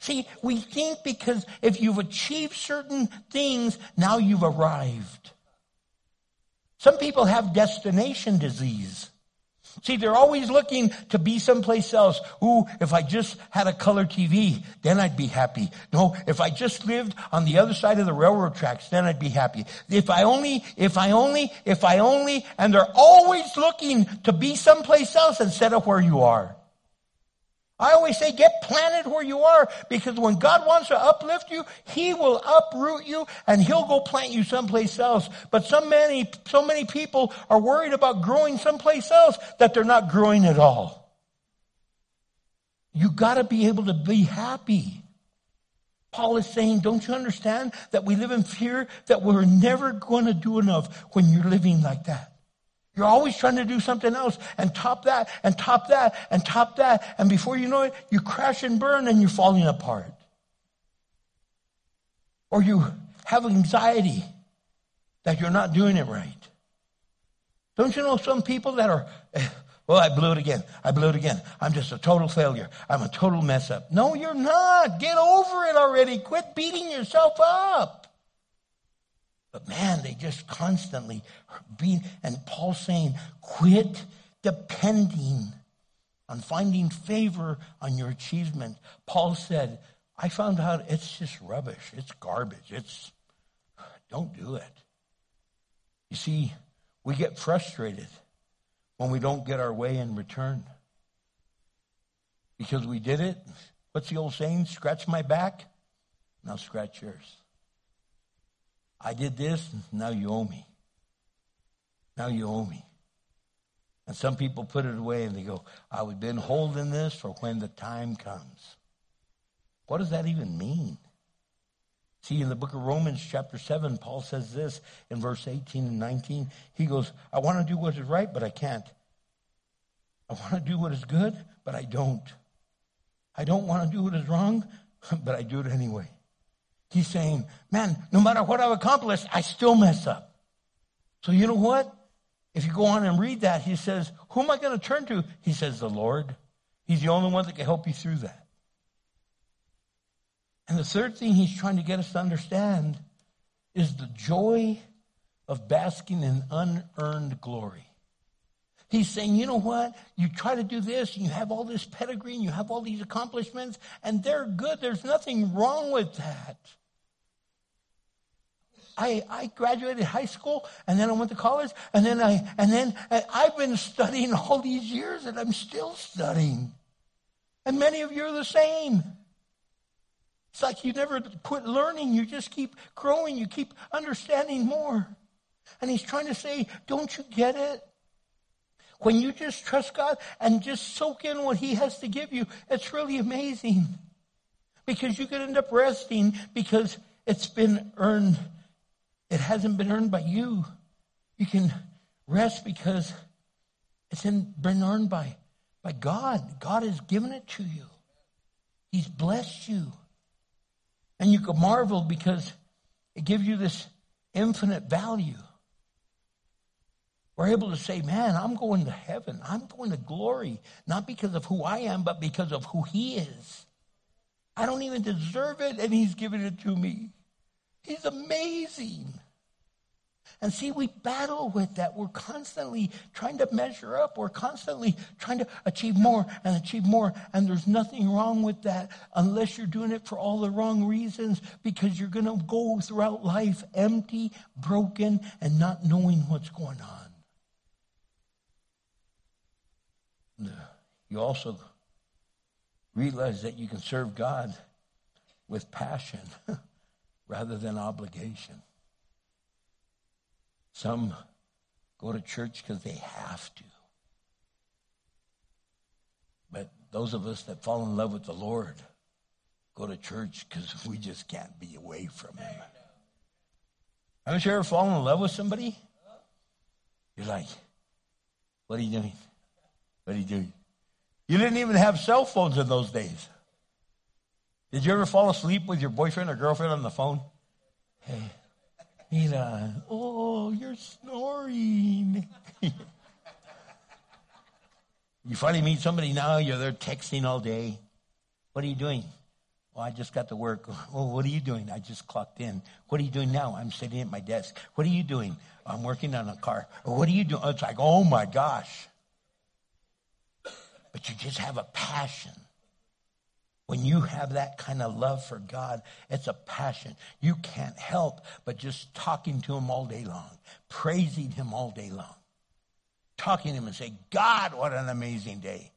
See, we think because if you've achieved certain things, now you've arrived. Some people have destination disease. See, they're always looking to be someplace else. Ooh, if I just had a color TV, then I'd be happy. No, if I just lived on the other side of the railroad tracks, then I'd be happy. If I only, if I only, if I only, and they're always looking to be someplace else instead of where you are. I always say get planted where you are because when God wants to uplift you, He will uproot you and He'll go plant you someplace else. But so many, so many people are worried about growing someplace else that they're not growing at all. You gotta be able to be happy. Paul is saying, don't you understand that we live in fear that we're never going to do enough when you're living like that? You're always trying to do something else and top that and top that and top that. And before you know it, you crash and burn and you're falling apart. Or you have anxiety that you're not doing it right. Don't you know some people that are, well, I blew it again. I blew it again. I'm just a total failure. I'm a total mess up. No, you're not. Get over it already. Quit beating yourself up. But man, they just constantly be, and Paul saying, quit depending on finding favor on your achievement. Paul said, I found out it's just rubbish. It's garbage. It's, don't do it. You see, we get frustrated when we don't get our way in return. Because we did it. What's the old saying? Scratch my back, now scratch yours. I did this, now you owe me. Now you owe me. And some people put it away and they go, I've been holding this for when the time comes. What does that even mean? See, in the book of Romans, chapter 7, Paul says this in verse 18 and 19. He goes, I want to do what is right, but I can't. I want to do what is good, but I don't. I don't want to do what is wrong, but I do it anyway. He's saying, man, no matter what I've accomplished, I still mess up. So you know what? If you go on and read that, he says, who am I going to turn to? He says, the Lord. He's the only one that can help you through that. And the third thing he's trying to get us to understand is the joy of basking in unearned glory. He's saying, you know what? You try to do this and you have all this pedigree and you have all these accomplishments and they're good. There's nothing wrong with that. I, I graduated high school and then I went to college and then I, and then I've been studying all these years and I'm still studying. And many of you are the same. It's like you never quit learning. You just keep growing. You keep understanding more. And he's trying to say, don't you get it? When you just trust God and just soak in what He has to give you, it's really amazing. Because you could end up resting because it's been earned. It hasn't been earned by you. You can rest because it's been earned by, by God. God has given it to you. He's blessed you. And you can marvel because it gives you this infinite value. We're able to say, man, I'm going to heaven. I'm going to glory, not because of who I am, but because of who he is. I don't even deserve it, and he's given it to me. He's amazing. And see, we battle with that. We're constantly trying to measure up. We're constantly trying to achieve more and achieve more. And there's nothing wrong with that unless you're doing it for all the wrong reasons because you're going to go throughout life empty, broken, and not knowing what's going on. You also realize that you can serve God with passion rather than obligation. Some go to church because they have to. But those of us that fall in love with the Lord go to church because we just can't be away from Him. Haven't you ever fallen in love with somebody? You're like, what are you doing? What are you doing? You didn't even have cell phones in those days. Did you ever fall asleep with your boyfriend or girlfriend on the phone? Hey, Mira, oh, you're snoring. you finally meet somebody now, you're there texting all day. What are you doing? Oh, I just got to work. Oh, what are you doing? I just clocked in. What are you doing now? I'm sitting at my desk. What are you doing? I'm working on a car. what are you doing? It's like, oh my gosh. But you just have a passion when you have that kind of love for God, it's a passion. You can't help but just talking to Him all day long, praising Him all day long, talking to Him and say, God, what an amazing day.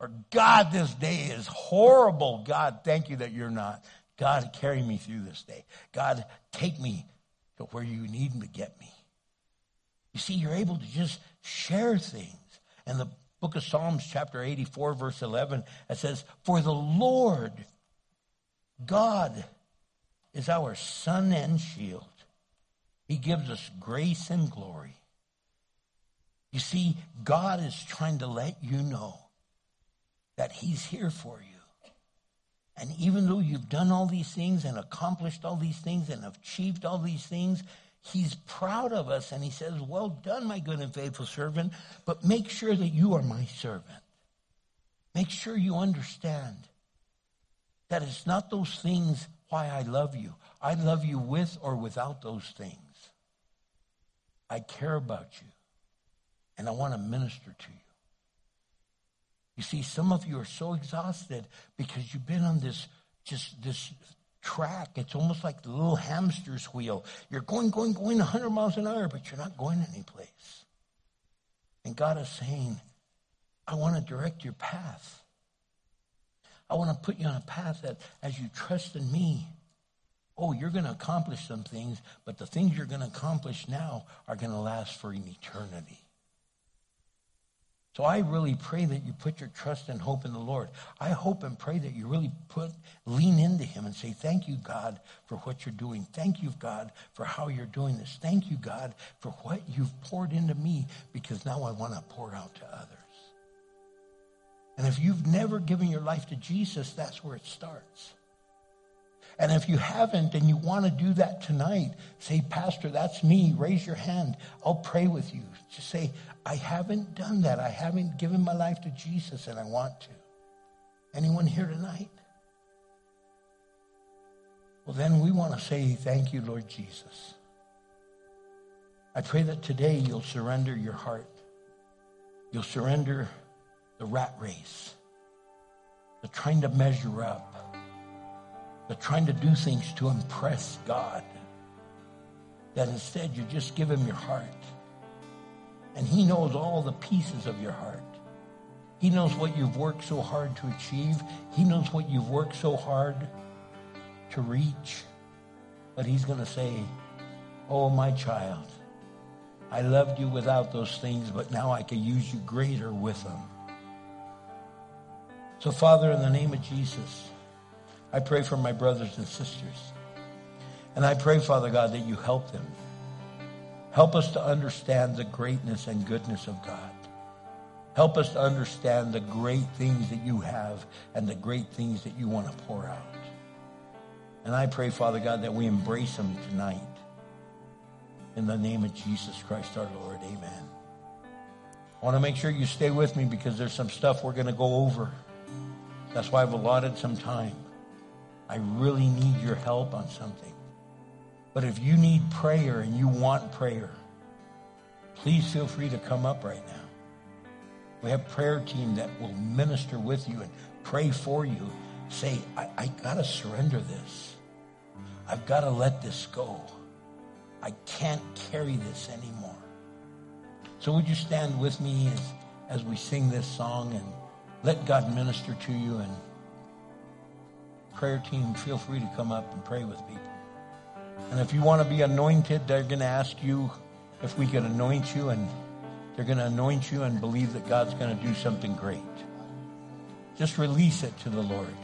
Or, God, this day is horrible. God, thank you that you're not. God, carry me through this day. God, take me to where you need to get me. You see, you're able to just share things. And the book of Psalms, chapter 84, verse 11, it says, For the Lord God is our sun and shield. He gives us grace and glory. You see, God is trying to let you know that He's here for you. And even though you've done all these things and accomplished all these things and achieved all these things, He's proud of us and he says, Well done, my good and faithful servant, but make sure that you are my servant. Make sure you understand that it's not those things why I love you. I love you with or without those things. I care about you and I want to minister to you. You see, some of you are so exhausted because you've been on this just this track. It's almost like the little hamster's wheel. You're going, going, going 100 miles an hour, but you're not going anyplace. And God is saying, I want to direct your path. I want to put you on a path that as you trust in me, oh, you're going to accomplish some things, but the things you're going to accomplish now are going to last for an eternity. So I really pray that you put your trust and hope in the Lord. I hope and pray that you really put lean into him and say, "Thank you, God, for what you're doing. Thank you, God, for how you're doing this. Thank you, God, for what you've poured into me because now I want to pour out to others." And if you've never given your life to Jesus, that's where it starts. And if you haven't and you want to do that tonight, say, Pastor, that's me. Raise your hand. I'll pray with you. Just say, I haven't done that. I haven't given my life to Jesus and I want to. Anyone here tonight? Well, then we want to say, Thank you, Lord Jesus. I pray that today you'll surrender your heart. You'll surrender the rat race, the trying to measure up, the trying to do things to impress God. That instead you just give him your heart and He knows all the pieces of your heart. He knows what you've worked so hard to achieve. He knows what you've worked so hard to reach. But He's going to say, Oh, my child, I loved you without those things, but now I can use you greater with them. So, Father, in the name of Jesus, I pray for my brothers and sisters. And I pray, Father God, that you help them. Help us to understand the greatness and goodness of God. Help us to understand the great things that you have and the great things that you want to pour out. And I pray, Father God, that we embrace them tonight. In the name of Jesus Christ our Lord, amen. I want to make sure you stay with me because there's some stuff we're going to go over. That's why I've allotted some time. I really need your help on something. But if you need prayer and you want prayer, please feel free to come up right now. We have a prayer team that will minister with you and pray for you. Say, I, I got to surrender this. I've got to let this go. I can't carry this anymore. So would you stand with me as, as we sing this song and let God minister to you and prayer team, feel free to come up and pray with people. And if you want to be anointed, they're going to ask you if we can anoint you and they're going to anoint you and believe that God's going to do something great. Just release it to the Lord.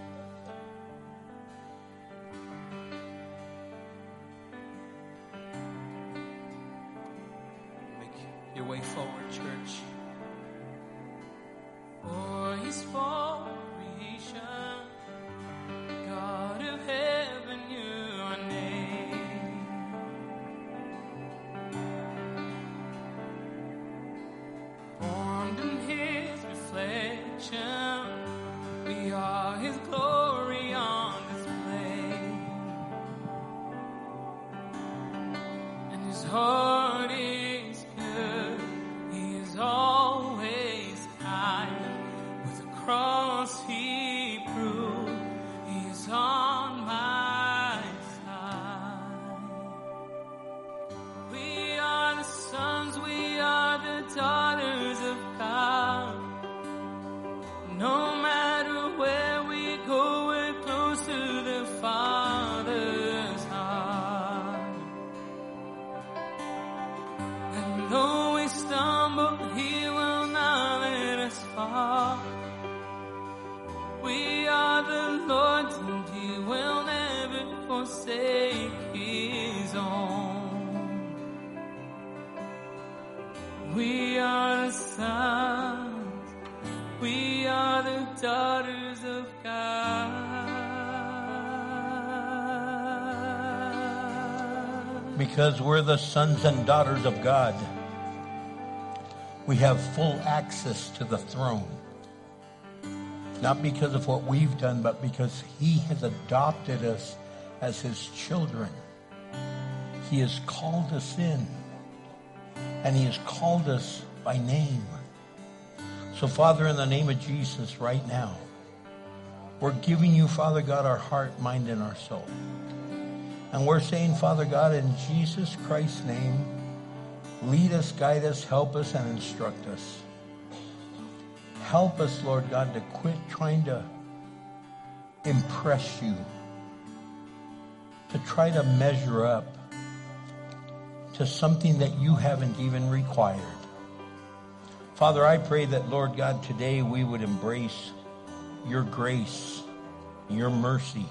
Daughters of God. Because we're the sons and daughters of God, we have full access to the throne. Not because of what we've done, but because He has adopted us as His children. He has called us in, and He has called us by name. So, Father, in the name of Jesus, right now, we're giving you, Father God, our heart, mind, and our soul. And we're saying, Father God, in Jesus Christ's name, lead us, guide us, help us, and instruct us. Help us, Lord God, to quit trying to impress you, to try to measure up to something that you haven't even required. Father, I pray that, Lord God, today we would embrace your grace, your mercy,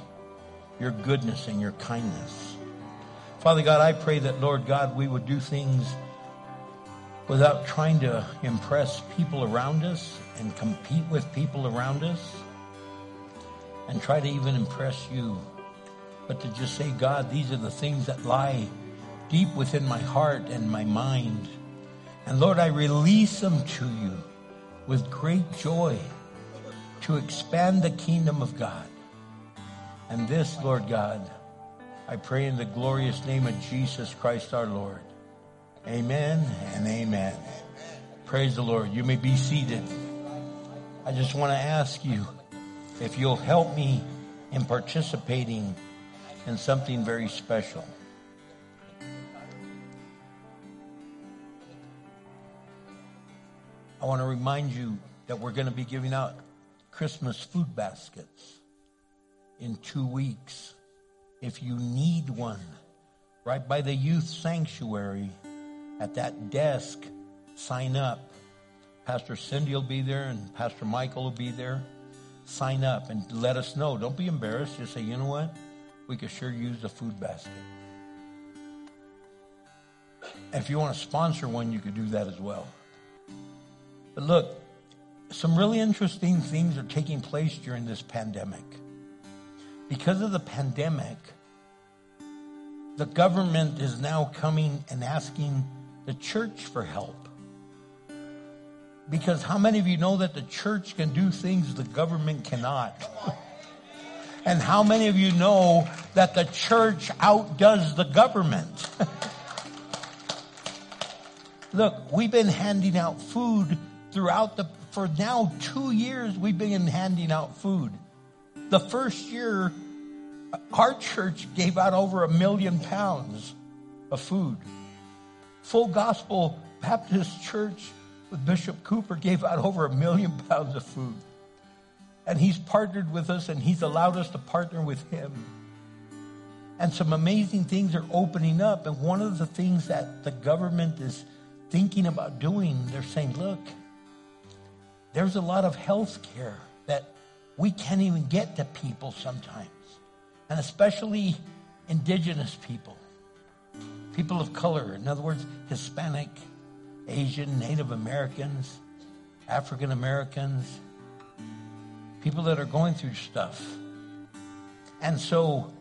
your goodness, and your kindness. Father God, I pray that, Lord God, we would do things without trying to impress people around us and compete with people around us and try to even impress you, but to just say, God, these are the things that lie deep within my heart and my mind. And Lord, I release them to you with great joy to expand the kingdom of God. And this, Lord God, I pray in the glorious name of Jesus Christ our Lord. Amen and amen. Praise the Lord. You may be seated. I just want to ask you if you'll help me in participating in something very special. I want to remind you that we're going to be giving out Christmas food baskets in two weeks. If you need one, right by the youth sanctuary at that desk, sign up. Pastor Cindy will be there and Pastor Michael will be there. Sign up and let us know. Don't be embarrassed. Just say, you know what? We could sure use a food basket. If you want to sponsor one, you could do that as well. But look, some really interesting things are taking place during this pandemic. Because of the pandemic, the government is now coming and asking the church for help. Because how many of you know that the church can do things the government cannot? and how many of you know that the church outdoes the government? Look, we've been handing out food throughout the, for now two years, we've been handing out food. The first year, our church gave out over a million pounds of food. Full Gospel Baptist Church with Bishop Cooper gave out over a million pounds of food. And he's partnered with us and he's allowed us to partner with him. And some amazing things are opening up. And one of the things that the government is thinking about doing, they're saying, look, there's a lot of health care that we can't even get to people sometimes. And especially indigenous people, people of color, in other words, Hispanic, Asian, Native Americans, African Americans, people that are going through stuff. And so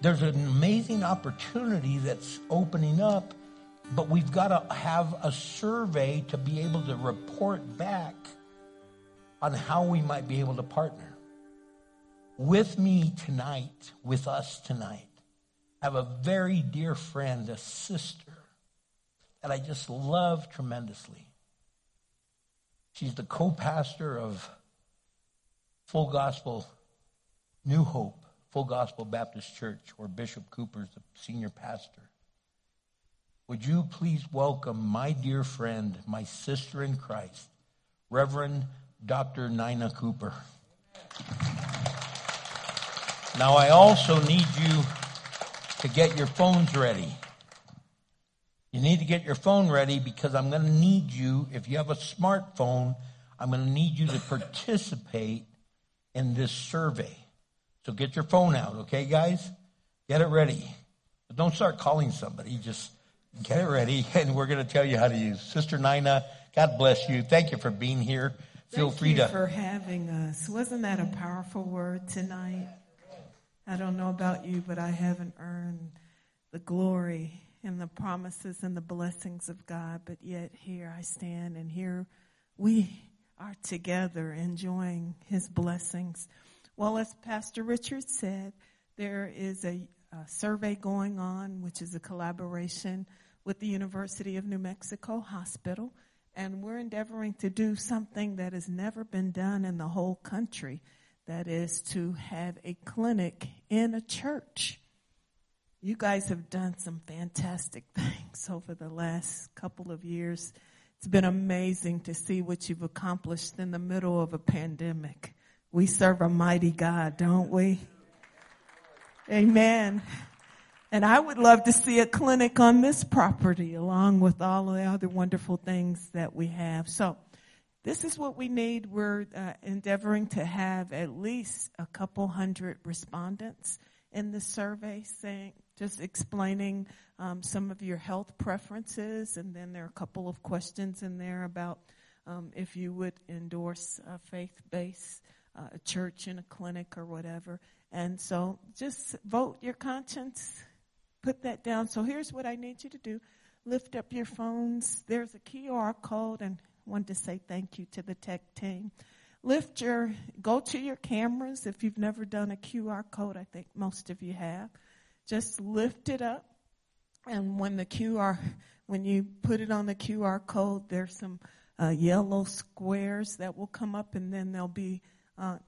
there's an amazing opportunity that's opening up, but we've got to have a survey to be able to report back on how we might be able to partner. With me tonight, with us tonight, I have a very dear friend, a sister that I just love tremendously. She's the co pastor of Full Gospel New Hope, Full Gospel Baptist Church, where Bishop Cooper is the senior pastor. Would you please welcome my dear friend, my sister in Christ, Reverend Dr. Nina Cooper? Now, I also need you to get your phones ready. You need to get your phone ready because I'm going to need you, if you have a smartphone, I'm going to need you to participate in this survey. So get your phone out, okay, guys? Get it ready. But don't start calling somebody. Just get it ready, and we're going to tell you how to use. Sister Nina, God bless you. Thank you for being here. Feel Thank free you to. for having us. Wasn't that a powerful word tonight? I don't know about you, but I haven't earned the glory and the promises and the blessings of God, but yet here I stand and here we are together enjoying his blessings. Well, as Pastor Richard said, there is a, a survey going on, which is a collaboration with the University of New Mexico Hospital, and we're endeavoring to do something that has never been done in the whole country. That is to have a clinic in a church. You guys have done some fantastic things over the last couple of years. It's been amazing to see what you've accomplished in the middle of a pandemic. We serve a mighty God, don't we? Amen. And I would love to see a clinic on this property along with all the other wonderful things that we have. So this is what we need. We're uh, endeavoring to have at least a couple hundred respondents in the survey saying, just explaining um, some of your health preferences, and then there are a couple of questions in there about um, if you would endorse a faith-based uh, church and a clinic or whatever. And so, just vote your conscience. Put that down. So here's what I need you to do: lift up your phones. There's a QR code, and wanted to say thank you to the tech team lift your, go to your cameras. If you've never done a QR code, I think most of you have. Just lift it up. And when the QR, when you put it on the QR code, there's some uh, yellow squares that will come up, and then there'll be uh,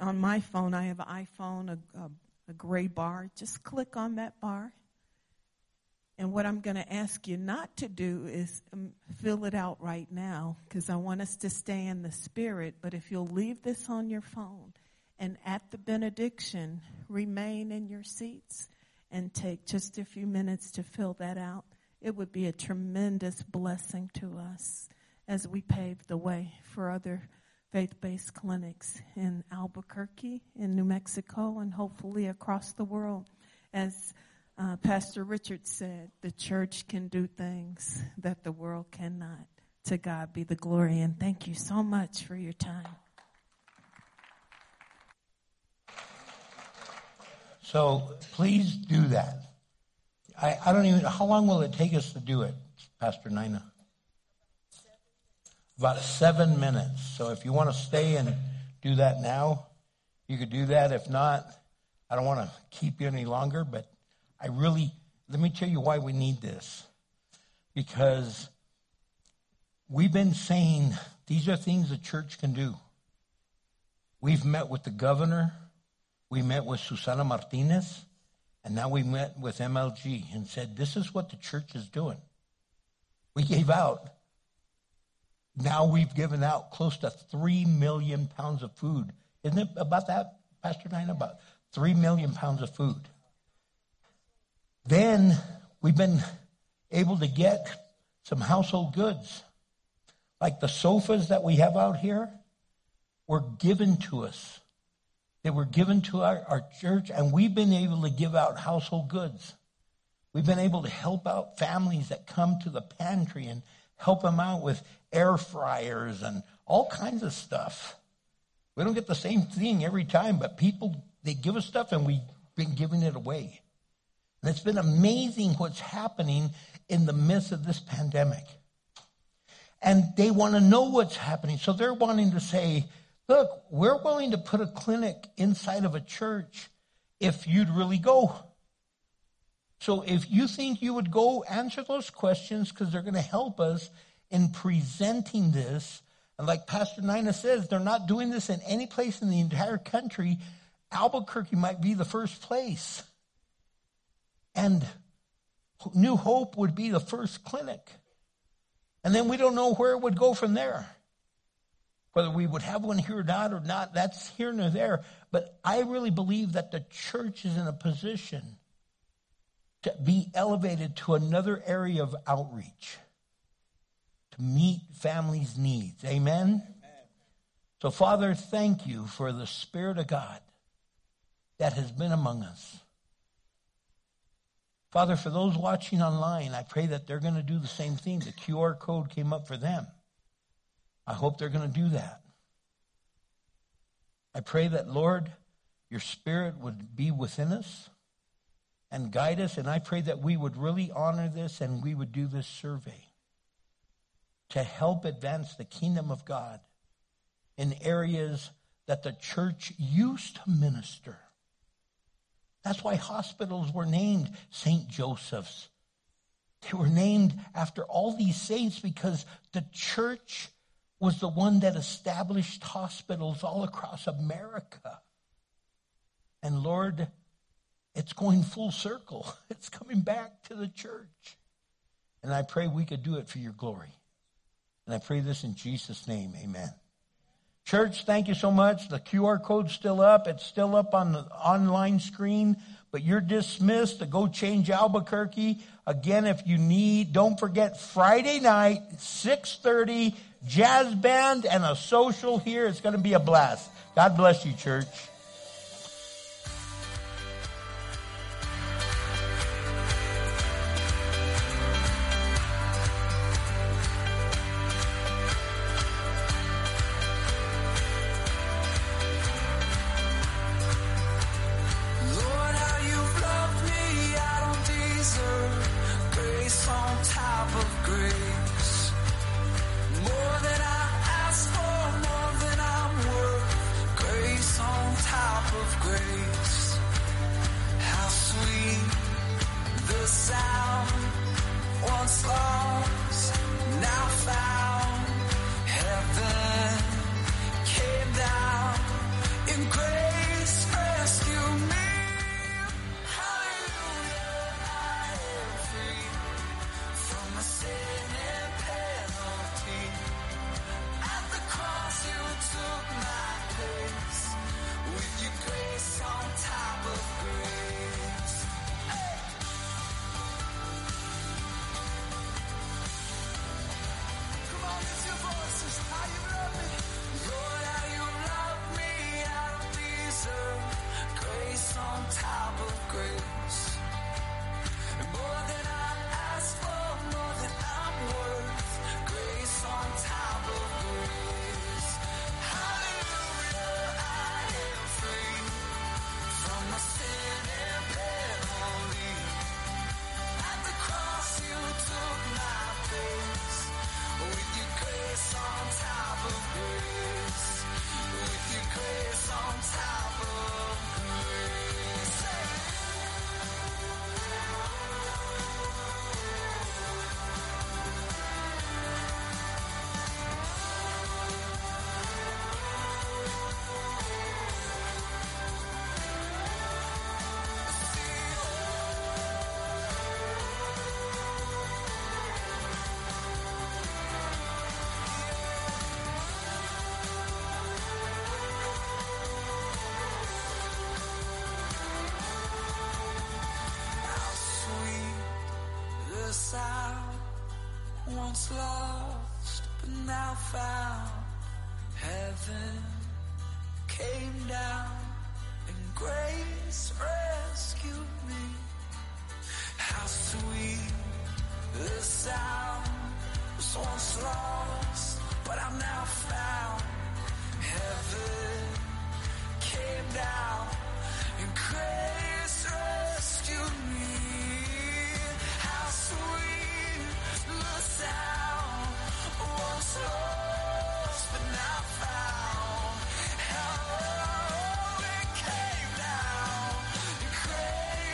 on my phone. I have an iPhone, a, a, a gray bar. Just click on that bar, and what I'm going to ask you not to do is um, fill it out right now because I want us to stay in the spirit. But if you'll leave this on your phone and at the benediction, remain in your seats and take just a few minutes to fill that out, it would be a tremendous blessing to us as we pave the way for other faith based clinics in Albuquerque, in New Mexico, and hopefully across the world as uh, Pastor Richard said, the church can do things that the world cannot. To God be the glory, and thank you so much for your time. So please do that. I, I don't even, how long will it take us to do it, Pastor Nina? about seven minutes. So if you want to stay and do that now, you could do that. If not, I don't want to keep you any longer, but I really, let me tell you why we need this. Because we've been saying these are things the church can do. We've met with the governor, we met with Susana Martinez, and now we met with MLG and said, this is what the church is doing. We gave out, now we've given out close to 3 million pounds of food. Isn't it about that, Pastor Nina? About 3 million pounds of food. Then we've been able to get some household goods. Like the sofas that we have out here were given to us. They were given to our, our church, and we've been able to give out household goods. We've been able to help out families that come to the pantry and help them out with air fryers and all kinds of stuff. We don't get the same thing every time, but people, they give us stuff and we've been giving it away. And it's been amazing what's happening in the midst of this pandemic. And they want to know what's happening. So they're wanting to say, look, we're willing to put a clinic inside of a church if you'd really go. So if you think you would go answer those questions because they're going to help us in presenting this, and like Pastor Nina says, they're not doing this in any place in the entire country. Albuquerque might be the first place. And New Hope would be the first clinic. And then we don't know where it would go from there. Whether we would have one here or not or not, that's here nor there. But I really believe that the church is in a position to be elevated to another area of outreach to meet families' needs. Amen? Amen? So, Father, thank you for the Spirit of God that has been among us. Father, for those watching online, I pray that they're going to do the same thing. The QR code came up for them. I hope they're going to do that. I pray that, Lord, your Spirit would be within us and guide us. And I pray that we would really honor this and we would do this survey to help advance the kingdom of God in areas that the church used to minister. That's why hospitals were named St. Joseph's. They were named after all these saints because the church was the one that established hospitals all across America. And Lord, it's going full circle. It's coming back to the church. And I pray we could do it for your glory. And I pray this in Jesus' name. Amen. Church, thank you so much. The QR code's still up. It's still up on the online screen, but you're dismissed to go change Albuquerque. Again, if you need, don't forget Friday night, 630, jazz band and a social here. It's going to be a blast. God bless you, church. house.